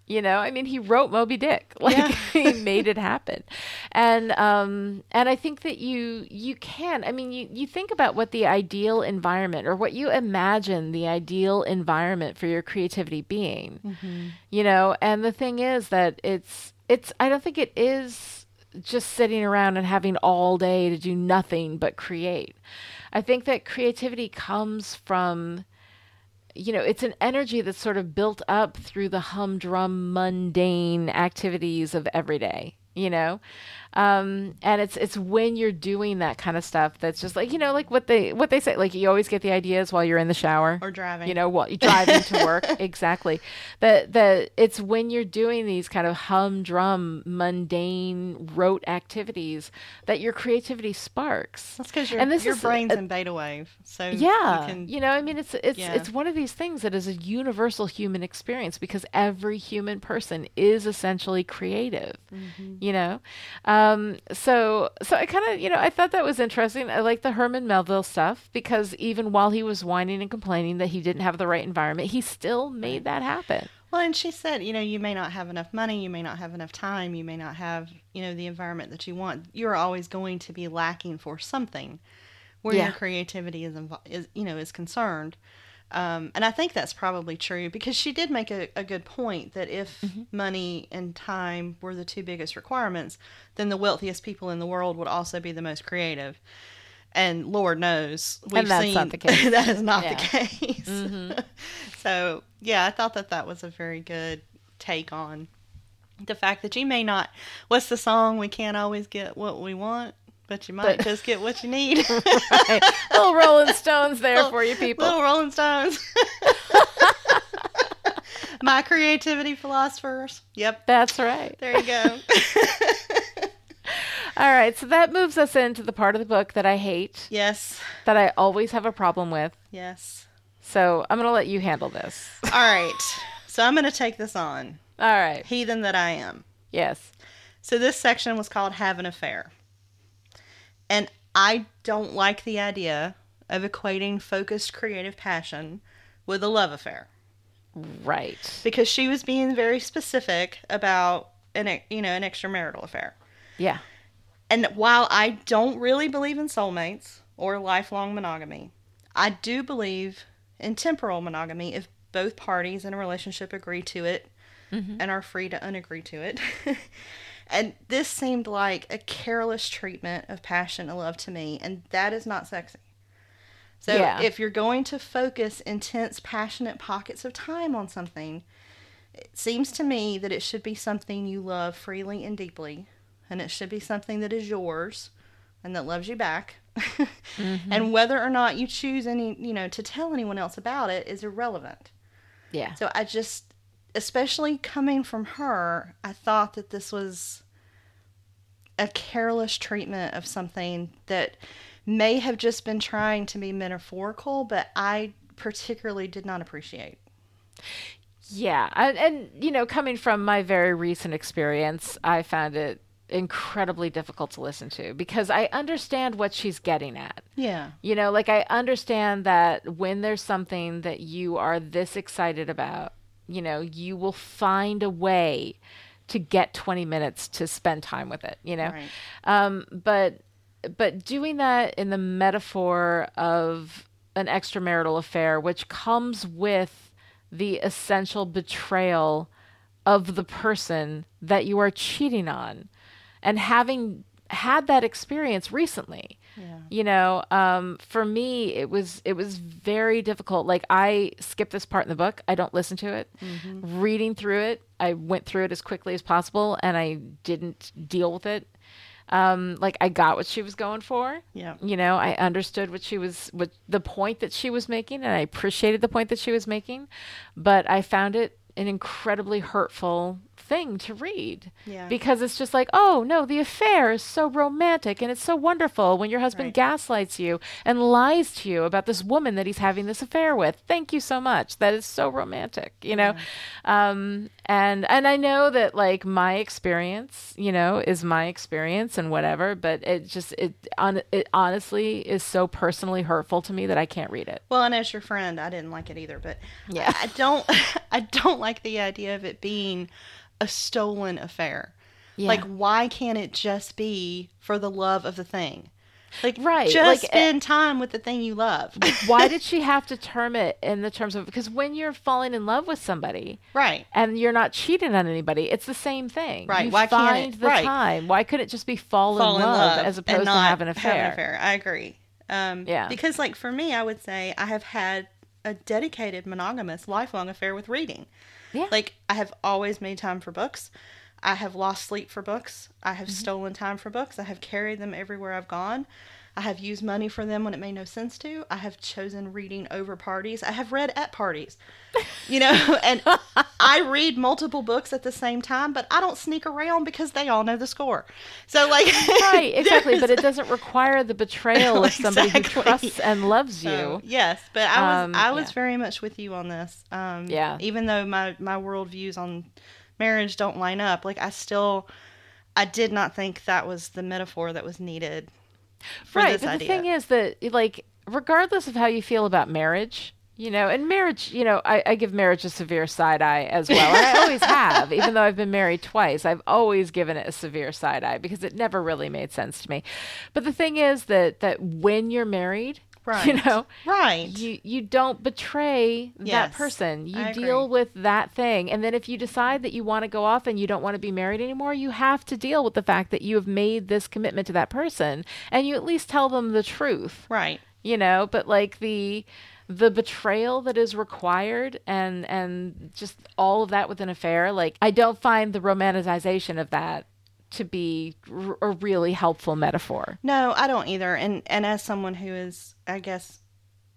A: You know, I mean, he wrote Moby Dick. Like yeah. he made it happen, and um, and I think that you you can. I mean, you you think about what the ideal environment or what you imagine the ideal environment for your creativity being. Mm-hmm. You know, and the thing is that it's it's I don't think it is just sitting around and having all day to do nothing but create. I think that creativity comes from you know, it's an energy that's sort of built up through the humdrum mundane activities of every day, you know? Um, and it's it's when you're doing that kind of stuff that's just like you know like what they what they say like you always get the ideas while you're in the shower.
B: Or driving.
A: You know while you're driving to work. Exactly. That that it's when you're doing these kind of humdrum mundane rote activities that your creativity sparks.
B: That's because your, and this your is, brain's uh, in beta wave so
A: yeah. you, can, you, know I mean it's it's yeah. it's one of these things that is a universal human experience because every human person is essentially creative mm-hmm. you know? um, um, so so I kind of you know I thought that was interesting. I like the Herman Melville stuff because even while he was whining and complaining that he didn't have the right environment, he still made that happen.
B: Well, and she said, you know, you may not have enough money, you may not have enough time, you may not have, you know, the environment that you want. You're always going to be lacking for something where yeah. your creativity is, is, you know, is concerned. Um, and I think that's probably true because she did make a, a good point that if mm-hmm. money and time were the two biggest requirements, then the wealthiest people in the world would also be the most creative. And Lord knows
A: we've and that's seen not the case.
B: that is not yeah. the case. Mm-hmm. so yeah, I thought that that was a very good take on the fact that you may not. What's the song? We can't always get what we want. But you might but, just get what you need.
A: right. Little Rolling Stones there little, for you people.
B: Little Rolling Stones. My creativity philosophers. Yep.
A: That's right.
B: There you go.
A: All right, so that moves us into the part of the book that I hate.
B: Yes.
A: That I always have a problem with.
B: Yes.
A: So I'm going to let you handle this.
B: All right. So I'm going to take this on.
A: All right.
B: Heathen that I am.
A: Yes.
B: So this section was called Have an Affair. And I don't like the idea of equating focused creative passion with a love affair.
A: Right.
B: Because she was being very specific about an you know, an extramarital affair.
A: Yeah.
B: And while I don't really believe in soulmates or lifelong monogamy, I do believe in temporal monogamy if both parties in a relationship agree to it mm-hmm. and are free to unagree to it. And this seemed like a careless treatment of passion and love to me, and that is not sexy. So
A: Yeah.
B: if you're going to focus intense, passionate pockets of time on something, it seems to me that it should be something you love freely and deeply, and it should be something that is yours and that loves you back. And mm-hmm. whether or not you choose any, you know, to tell anyone else about it is irrelevant.
A: Yeah.
B: So I just, especially coming from her, I thought that this was a careless treatment of something that may have just been trying to be metaphorical, but I particularly did not appreciate.
A: Yeah, and, and you know, coming from my very recent experience, I found it incredibly difficult to listen to because I understand what she's getting at.
B: Yeah.
A: You know, like I understand that when there's something that you are this excited about, you know, you will find a way to get 20 minutes to spend time with it, you know.
B: Right.
A: Um but but doing that in the metaphor of an extramarital affair which comes with the essential betrayal of the person that you are cheating on and having had that experience recently
B: Yeah.
A: you know um, for me it was it was very difficult. Like i skipped this part in the book. I don't listen to it. Reading through it i went through it as quickly as possible and i didn't deal with it. Um, like i got what she was going for.
B: Yeah.
A: you know i understood what she was what the point that she was making and i appreciated the point that she was making but i found it an incredibly hurtful thing to read
B: Yeah.
A: because it's just like oh no the affair is so romantic and it's so wonderful when your husband
B: Right.
A: gaslights you and lies to you about this woman that he's having this affair with thank you so much that is so romantic you know um and and i know that like my experience you know is my experience and whatever but it just it on it honestly is so personally hurtful to me that i can't read it
B: Well, and as your friend, I didn't like it either, but
A: Yeah.
B: I, I don't I don't like the idea of it being a stolen affair.
A: Yeah.
B: Like why can't it just be for the love of the thing? Like
A: Right,
B: just
A: like, eh,
B: spend time with the thing you love.
A: why did she have to term it in the terms of because when you're falling in love with somebody
B: right.
A: and you're not cheating on anybody, it's the same thing.
B: Right,
A: You
B: why can't
A: find
B: it-
A: the
B: right.
A: time. Why couldn't it just be fall,
B: Fall
A: in, love, as
B: and
A: opposed to
B: not
A: have an affair?
B: I agree. Um,
A: Yeah.
B: Because, like, for me, I would say I have had a dedicated, monogamous, lifelong affair with reading.
A: Yeah.
B: Like, I have always made time for books. I have lost sleep for books. I have
A: Mm-hmm.
B: stolen time for books. I have carried them everywhere I've gone. I have used money for them when it made no sense to. I have chosen reading over parties. I have read at parties. You know, and I read multiple books at the same time, but I don't sneak around because they all know the score. So, like,
A: right, exactly. But it doesn't require the betrayal of somebody who trusts and loves you.
B: So, yes, but I was
A: Um,
B: I was
A: yeah.
B: very much with you on this. Um,
A: Yeah.
B: Even though my my worldviews on marriage don't line up, like I still, I did not think that was the metaphor that was needed
A: right. But
B: idea.
A: the thing is that, like, regardless of how you feel about marriage, you know, and marriage, you know, I, I give marriage a severe side eye as well. And I always have, even though I've been married twice, I've always given it a severe side eye because it never really made sense to me. But the thing is that that when you're married, you
B: Right.
A: know,
B: right?
A: you you don't betray that person you
B: I
A: deal
B: agree.
A: with that thing and then if you decide that you want to go off and you don't want to be married anymore you have to deal with the fact that you have made this commitment to that person and you at least tell them the truth
B: right.
A: you know but like the the betrayal that is required and and just all of that with an affair like i don't find the romanticization of that to be r- a really helpful metaphor
B: No, I don't either. And and as someone who is, I guess,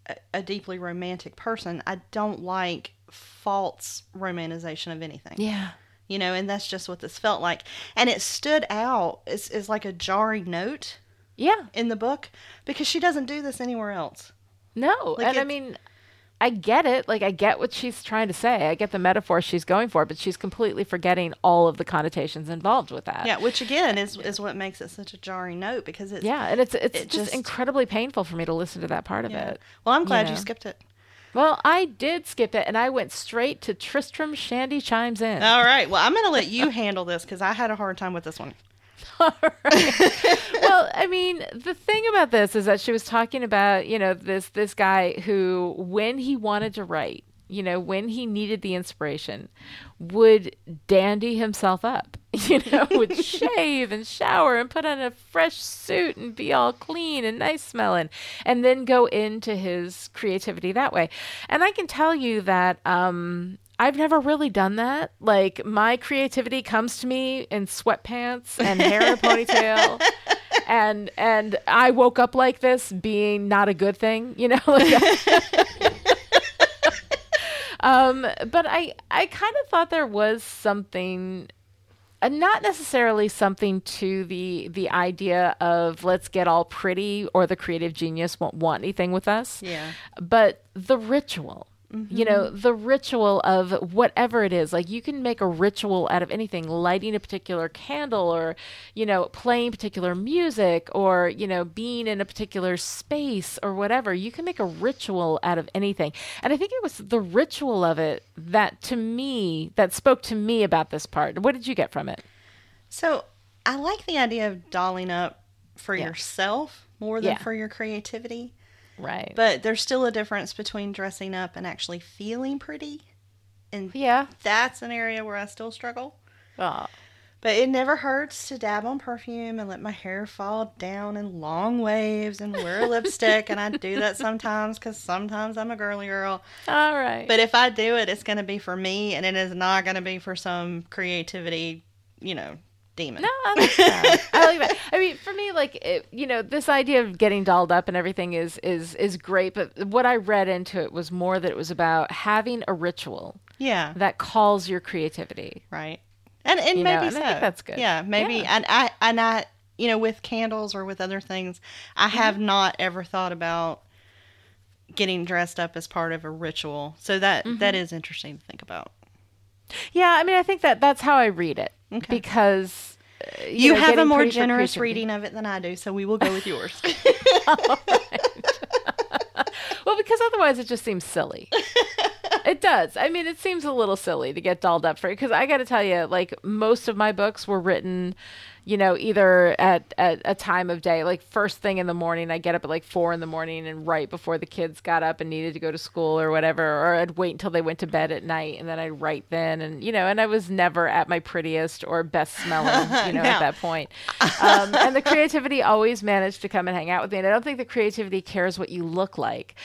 B: a, a deeply romantic person, I don't like false romanization of anything.
A: yeah
B: you know, and that's just what this felt like. And it stood out as, as like a jarring note
A: yeah
B: in the book because she doesn't do this anywhere else.
A: No,
B: Like,
A: and I mean, I get it. Like, I get what she's trying to say. I get the metaphor she's going for, but she's completely forgetting all of the connotations involved with that.
B: Yeah, which again is is what makes it such a jarring note because it's
A: Yeah, and it's it's
B: It
A: just,
B: just-
A: incredibly painful for me to listen to that part of
B: yeah.
A: it.
B: Well, I'm glad you,
A: know.
B: skipped it.
A: Well, I did skip it, and I went straight to Tristram Shandy chimes in.
B: All right. Well, I'm going to let you handle this because I had a hard time with this one.
A: Well, I mean, the thing about this is that she was talking about, you know, this this guy who when he wanted to write, you know, when he needed the inspiration, would dandy himself up. you know, would shave and shower and put on a fresh suit and be all clean and nice smelling, and then go into his creativity that way. And I can tell you that um, I've never really done that. Like my creativity comes to me in sweatpants and hair in a ponytail. And and I woke up like this being not a good thing, you know. Um, but I I kind of thought there was something uh, not necessarily something to the the idea of let's get all pretty or the creative genius won't want anything with us.
B: Yeah.
A: But the ritual. You know, mm-hmm. the ritual of whatever it is. Like you can make a ritual out of anything, lighting a particular candle or, you know, playing particular music or, you know, being in a particular space or whatever. You can make a ritual out of anything. And I think it was the ritual of it that to me that spoke to me about this part. What did you get from it?
B: So I like the idea of dolling up for
A: Yeah.
B: yourself more than
A: Yeah.
B: for your creativity.
A: Right.
B: But there's still a difference between dressing up and actually feeling pretty. And
A: yeah.
B: that's an area where I still struggle.
A: Oh.
B: But it never hurts to dab on perfume and let my hair fall down in long waves and wear lipstick. And I do that sometimes because sometimes I'm a girly girl.
A: All right.
B: But if I do it, it's going to be for me and it is not going to be for some creativity, you know, demon.
A: No, I like that. I like that. I mean, for me, like it, you know, this idea of getting dolled up and everything is is is great. But what I read into it was more that it was about having a ritual
B: Yeah.
A: that calls your creativity.
B: Right. And and
A: You know,
B: maybe
A: and
B: so.
A: I think that's good.
B: Yeah, maybe
A: Yeah.
B: and I and I you know with candles or with other things, I have
A: Mm-hmm.
B: not ever thought about getting dressed up as part of a ritual. So that
A: Mm-hmm.
B: that is interesting to think about.
A: Yeah, I mean, I think that that's how I read it
B: Okay.
A: because uh,
B: You,
A: know,
B: have a more generous reading of it than I do, so we will go with yours.
A: Well, because otherwise it just seems silly. It does. I mean, it seems a little silly to get dolled up for it. Because I got to tell you, like most of my books were written, you know, either at, at a time of day, like first thing in the morning. I get up at like four in the morning and right before the kids got up and needed to go to school or whatever, or I'd wait until they went to bed at night and then I'd write then, and you know, and I was never at my prettiest or best smelling, you know,
B: No.
A: at that point. Um, and the creativity always managed to come and hang out with me. And I don't think the creativity cares what you look like.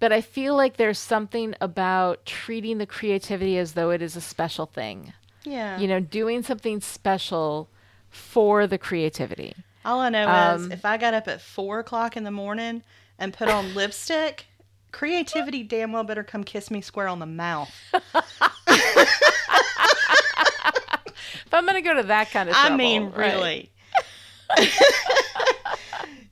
A: But I feel like there's something about treating the creativity as though it is a special thing.
B: yeah.
A: You know, doing something special for the creativity.
B: All I know is
A: Um,
B: if I got up at four o'clock in the morning and put on lipstick, creativity damn well better come kiss me square on the mouth.
A: If I'm going to go to that kind of
B: I
A: trouble,
B: mean,
A: right.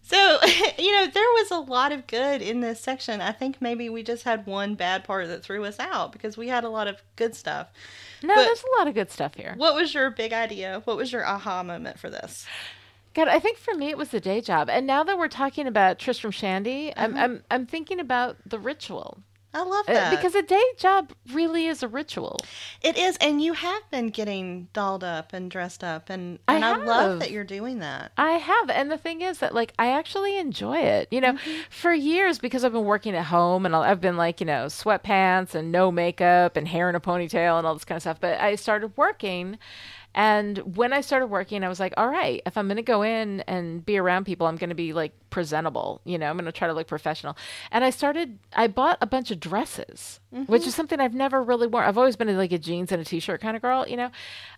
B: so, you know, there was a lot of good in this section. I think maybe we just had one bad part that threw us out because we had a lot of good stuff.
A: No,
B: But-
A: there's a lot of good stuff here.
B: What was your big idea? What was your aha moment for this?
A: God, I think for me it was the day job. And now that we're talking about Tristram Shandy, I'm, mm-hmm. I'm I'm thinking about the ritual.
B: I love
A: Uh,
B: that.
A: because a day job really is a ritual.
B: it is, and you have been getting dolled up and dressed up, and,
A: I
B: and I, love that you're doing that.
A: I have. And the thing is that, like, I actually enjoy it. You know,
B: Mm-hmm.
A: for years, because I've been working at home and I've been like, you know, sweatpants and no makeup and hair in a ponytail and all this kind of stuff. But I started working. And when I started working, I was like, all right, if I'm going to go in and be around people, I'm going to be like presentable. You know, I'm going to try to look professional. And I started, I bought a bunch of dresses, which is something I've never really worn. I've always been like a jeans and a t shirt kind of girl, you know?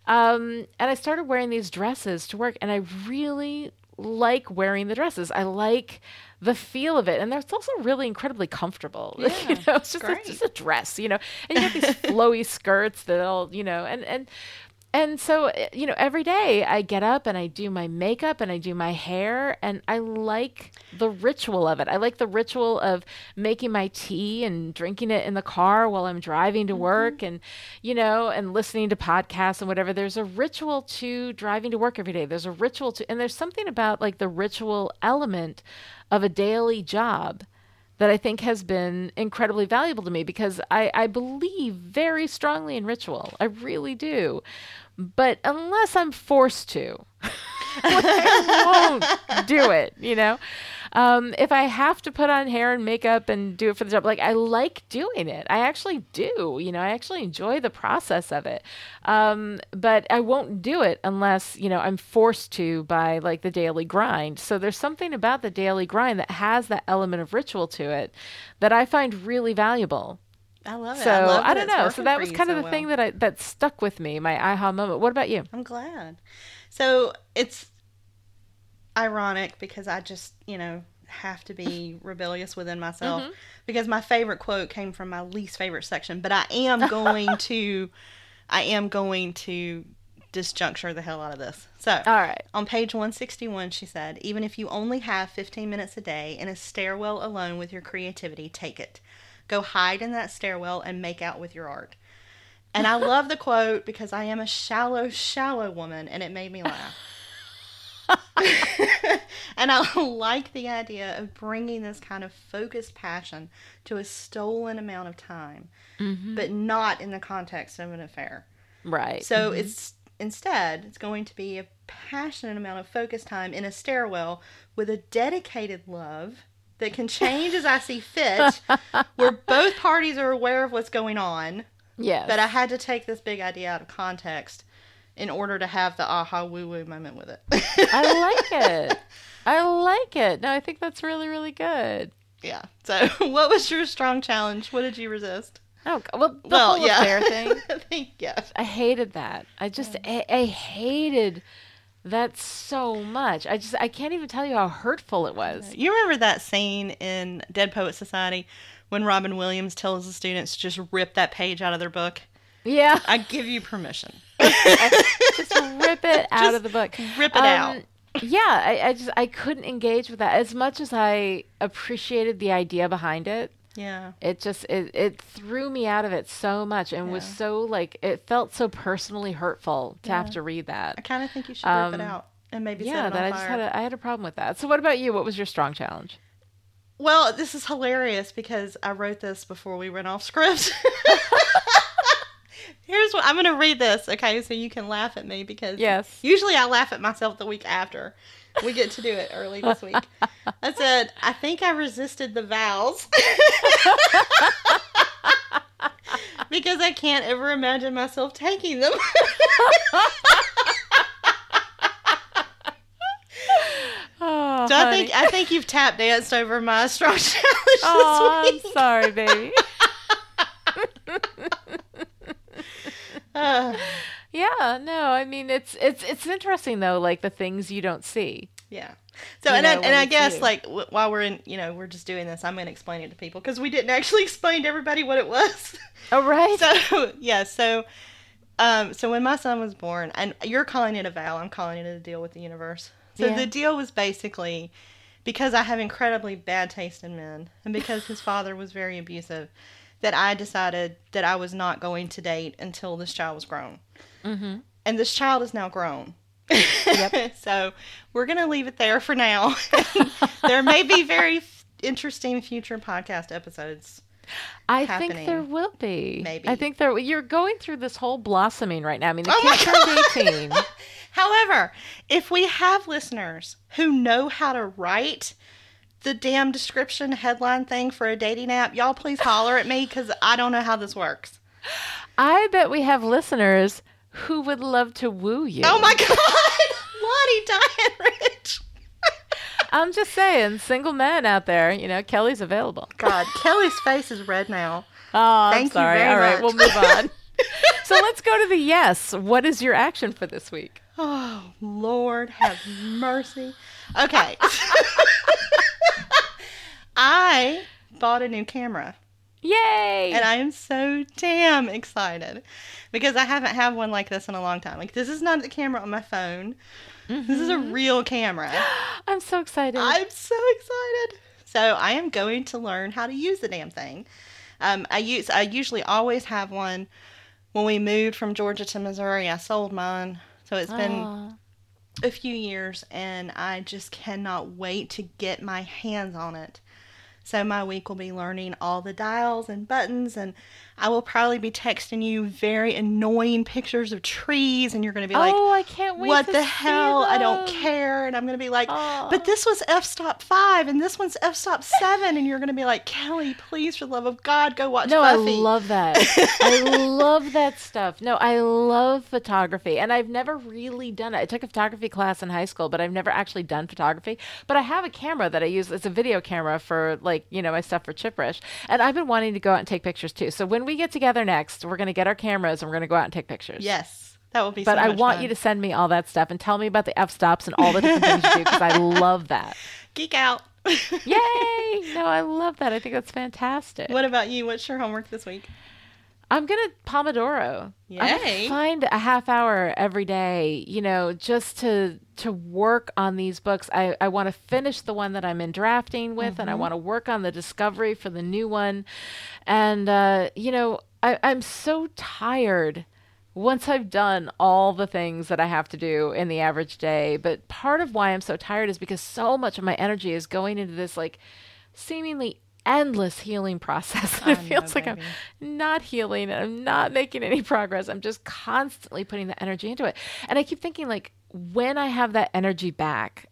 A: Um, and I started wearing these dresses to work, and I really like wearing the dresses. I like the feel of it, and it's also really incredibly comfortable. you
B: Yeah,
A: know, it's just a, just a dress, you know, and you have these flowy skirts that all, you know, and and and so uh, you know, every day I get up and I do my makeup and I do my hair, and I like the ritual of it. I like the ritual of making my tea and drinking it in the car while I'm driving to work, and you know, and listening to podcasts and whatever. There's a ritual to driving to work every day. There's a ritual to, and there's something about like the ritual element of a daily job that I think has been incredibly valuable to me because I, I believe very strongly in ritual. I really do. But unless I'm forced to, I won't do it, you know? Um, if I have to put on hair and makeup and do it for the job, like I like doing it. I actually do. You know, I actually enjoy the process of it. Um, but I won't do it unless you know I'm forced to by like the daily grind. So there's something about the daily grind that has that element of ritual to it that I find really valuable.
B: I love it.
A: So
B: I, love
A: I don't know. So that was kind of
B: so
A: the
B: well.
A: thing that I that stuck with me, my aha moment. What about you?
B: I'm glad. So it's ironic because I just, you know, have to be rebellious within myself
A: Mm-hmm.
B: because my favorite quote came from my least favorite section, but I am going to I am going to disjuncture the hell out of this. So,
A: All right.
B: on page 161, she said, Even if you only have 15 minutes a day in a stairwell alone with your creativity, take it. Go hide in that stairwell and make out with your art. And I love the quote because I am a shallow, shallow woman, and it made me laugh. and I like the idea of bringing this kind of focused passion to a stolen amount of time, mm-hmm. but not in the context of an affair.
A: Right.
B: So mm-hmm. it's instead it's going to be a passionate amount of focus time in a stairwell with a dedicated love that can change as I see fit, where both parties are aware of what's going on.
A: yes.
B: But I had to take this big idea out of context in order to have the aha woo woo moment with it.
A: I like it. I like it. No, I think that's really, really good.
B: yeah. So, what was your strong challenge? What did you resist?
A: Oh, well, the
B: well,
A: whole
B: yeah.
A: affair thing.
B: I think yeah.
A: I hated that. I just, I, I hated that so much. I just, I can't even tell you how hurtful it was.
B: You remember that scene in Dead Poet Society when Robin Williams tells the students to just rip that page out of their book?
A: Yeah.
B: I give you permission.
A: just rip it out
B: Just
A: of the book.
B: rip it
A: Um,
B: out.
A: Yeah, I, I just, I couldn't engage with that as much as I appreciated the idea behind it.
B: Yeah.
A: it just it, it threw me out of it so much and was so like it felt so personally hurtful to have to read that.
B: I kind of think you should rip it
A: Um,
B: out and maybe set
A: yeah that i just
B: fire.
A: had a i had a problem with that so what about you what was your strong challenge
B: Well, this is hilarious because I wrote this before we went off script. Here's what I'm going to read this, okay, so you can laugh at me because
A: Yes.
B: usually I laugh at myself the week after. We get to do it early this week. I said, I think I resisted the vows. because I can't ever imagine myself taking them.
A: oh
B: So I think I think you've tap danced over my strong challenge
A: oh
B: this
A: i'm sorry baby yeah no i mean it's it's it's interesting though like the things you don't see
B: yeah. So
A: You
B: and I, and I guess
A: you.
B: like w- while we're in, you know, we're just doing this, I'm going to explain it to people because we didn't actually explain to everybody what it was.
A: oh right
B: so yeah, so um, so when my son was born, and you're calling it a vow, I'm calling it a deal with the universe. So
A: Yeah.
B: the deal was basically because I have incredibly bad taste in men, and because his father was very abusive, that I decided that I was not going to date until this child was grown.
A: mm-hmm.
B: And this child is now grown. Yep. so we're going to leave it there for now. there may be very f- interesting future podcast episodes.
A: I think there will be.
B: Maybe.
A: I think there. You're going through this whole blossoming right now. I mean, the
B: Oh
A: kid turned 18.
B: However, if we have listeners who know how to write the damn description headline thing for a dating app, y'all please holler at me because I don't know how this works.
A: I bet we have listeners who would love to woo you.
B: Oh my god, Lottie Diane Rich.
A: I'm just saying, single men out there, you know, Kelly's available.
B: God, Kelly's face is red now.
A: Oh, I'm
B: Thank you
A: sorry. All right,
B: much.
A: we'll move on. so let's go to the yes. What is your action for this week?
B: Oh, Lord, have mercy. Okay. I bought a new camera
A: Yay!
B: and I am so damn excited because I haven't had one like this in a long time. Like, this is not the camera on my phone, this is a real camera.
A: I'm so excited.
B: I'm so excited. So, I am going to learn how to use the damn thing. Um, I use I usually always have one. When we moved from Georgia to Missouri, I sold mine. So it's been
A: Aw.
B: A few years and I just cannot wait to get my hands on it. So my week will be learning all the dials and buttons and I will probably be texting you very annoying pictures of trees, and you're going to be like,
A: "Oh, I can't wait!
B: What the hell? I don't care." And I'm going to be like, oh. "But this was f stop five, and this one's f stop seven, and you're going to be like, "Kelly, please, for the love of God, go watch
A: no,
B: Buffy."
A: I love that. I love that stuff. No, I love photography, and I've never really done it. I took a photography class in high school, but I've never actually done photography. But I have a camera that I use. It's a video camera for like you know my stuff for Chipperish, and I've been wanting to go out and take pictures too. So when we get together next, we're going to get our cameras and we're going to go out and take pictures.
B: Yes. That will be so
A: But
B: so
A: I want
B: fun.
A: you to send me all that stuff and tell me about the f stops and all the different things you do because I love that.
B: Geek out.
A: Yay! No, I love that. I think that's fantastic.
B: What about you? What's your homework this week?
A: I'm gonna Pomodoro.
B: Yay!
A: find a half hour every day, you know, just to to work on these books. I I want to finish the one that I'm in drafting with, mm-hmm. and I mm-hmm. want to work on the discovery for the new one. And uh, you know, I, I'm so tired once I've done all the things that I have to do in the average day. But part of why I'm so tired is because so much of my energy is going into this like seemingly endless healing process. It feels like baby. I'm not healing and I'm not making any progress. I'm just constantly putting the energy into it. And I keep thinking like when I have that energy back,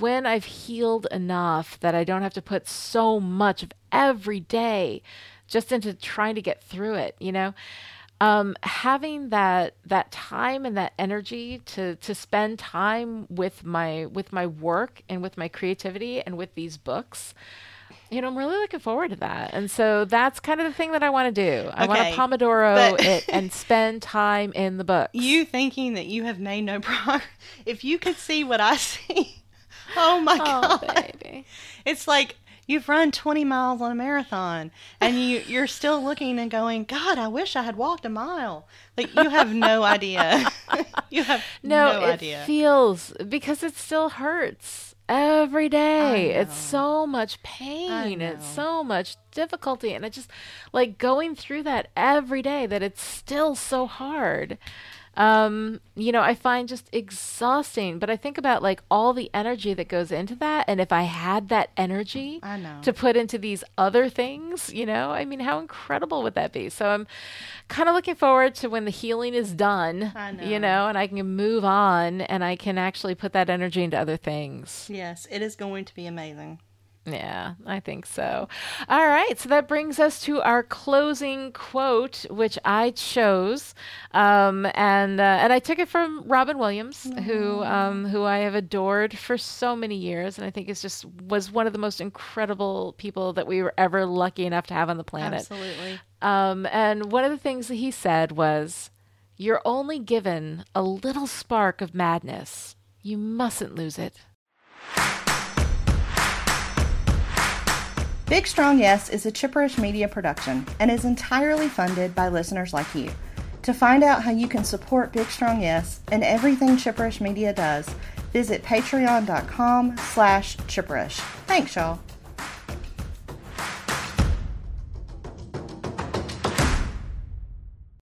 A: when I've healed enough that I don't have to put so much of every day just into trying to get through it, you know, um, having that that time and that energy to to spend time with my with my work and with my creativity and with these books you know, I'm really looking forward to that. And so that's kind of the thing that I want to do. I want to Pomodoro but it and spend time in the book.
B: You thinking that you have made no progress. If you could see what I see. Oh my oh, god. Baby. It's like you've run 20 miles on a marathon and you you're still looking and going, "God, I wish I had walked a mile." Like you have no idea. you have no, no
A: it
B: idea.
A: feels because it still hurts every day. It's so much pain. It's so much difficulty. And it just like going through that every day that it's still so hard um, you know, I find just exhausting. But I think about like all the energy that goes into that. And if I had that energy to put into these other things, you know, I mean, how incredible would that be? So I'm kind of looking forward to when the healing is done, know. you know, and I can move on and I can actually put that energy into other things.
B: Yes, it is going to be amazing.
A: Yeah, I think so. All right, so that brings us to our closing quote, which I chose, um, and uh, and I took it from Robin Williams, Aww. who um, who I have adored for so many years, and I think is just was one of the most incredible people that we were ever lucky enough to have on the planet.
B: Absolutely.
A: Um, and one of the things that he said was, "You're only given a little spark of madness. You mustn't lose it."
B: Big Strong Yes is a Chipperish media production and is entirely funded by listeners like you. To find out how you can support Big Strong Yes and everything Chipperish Media does, visit patreon.com slash chipperish. Thanks, y'all.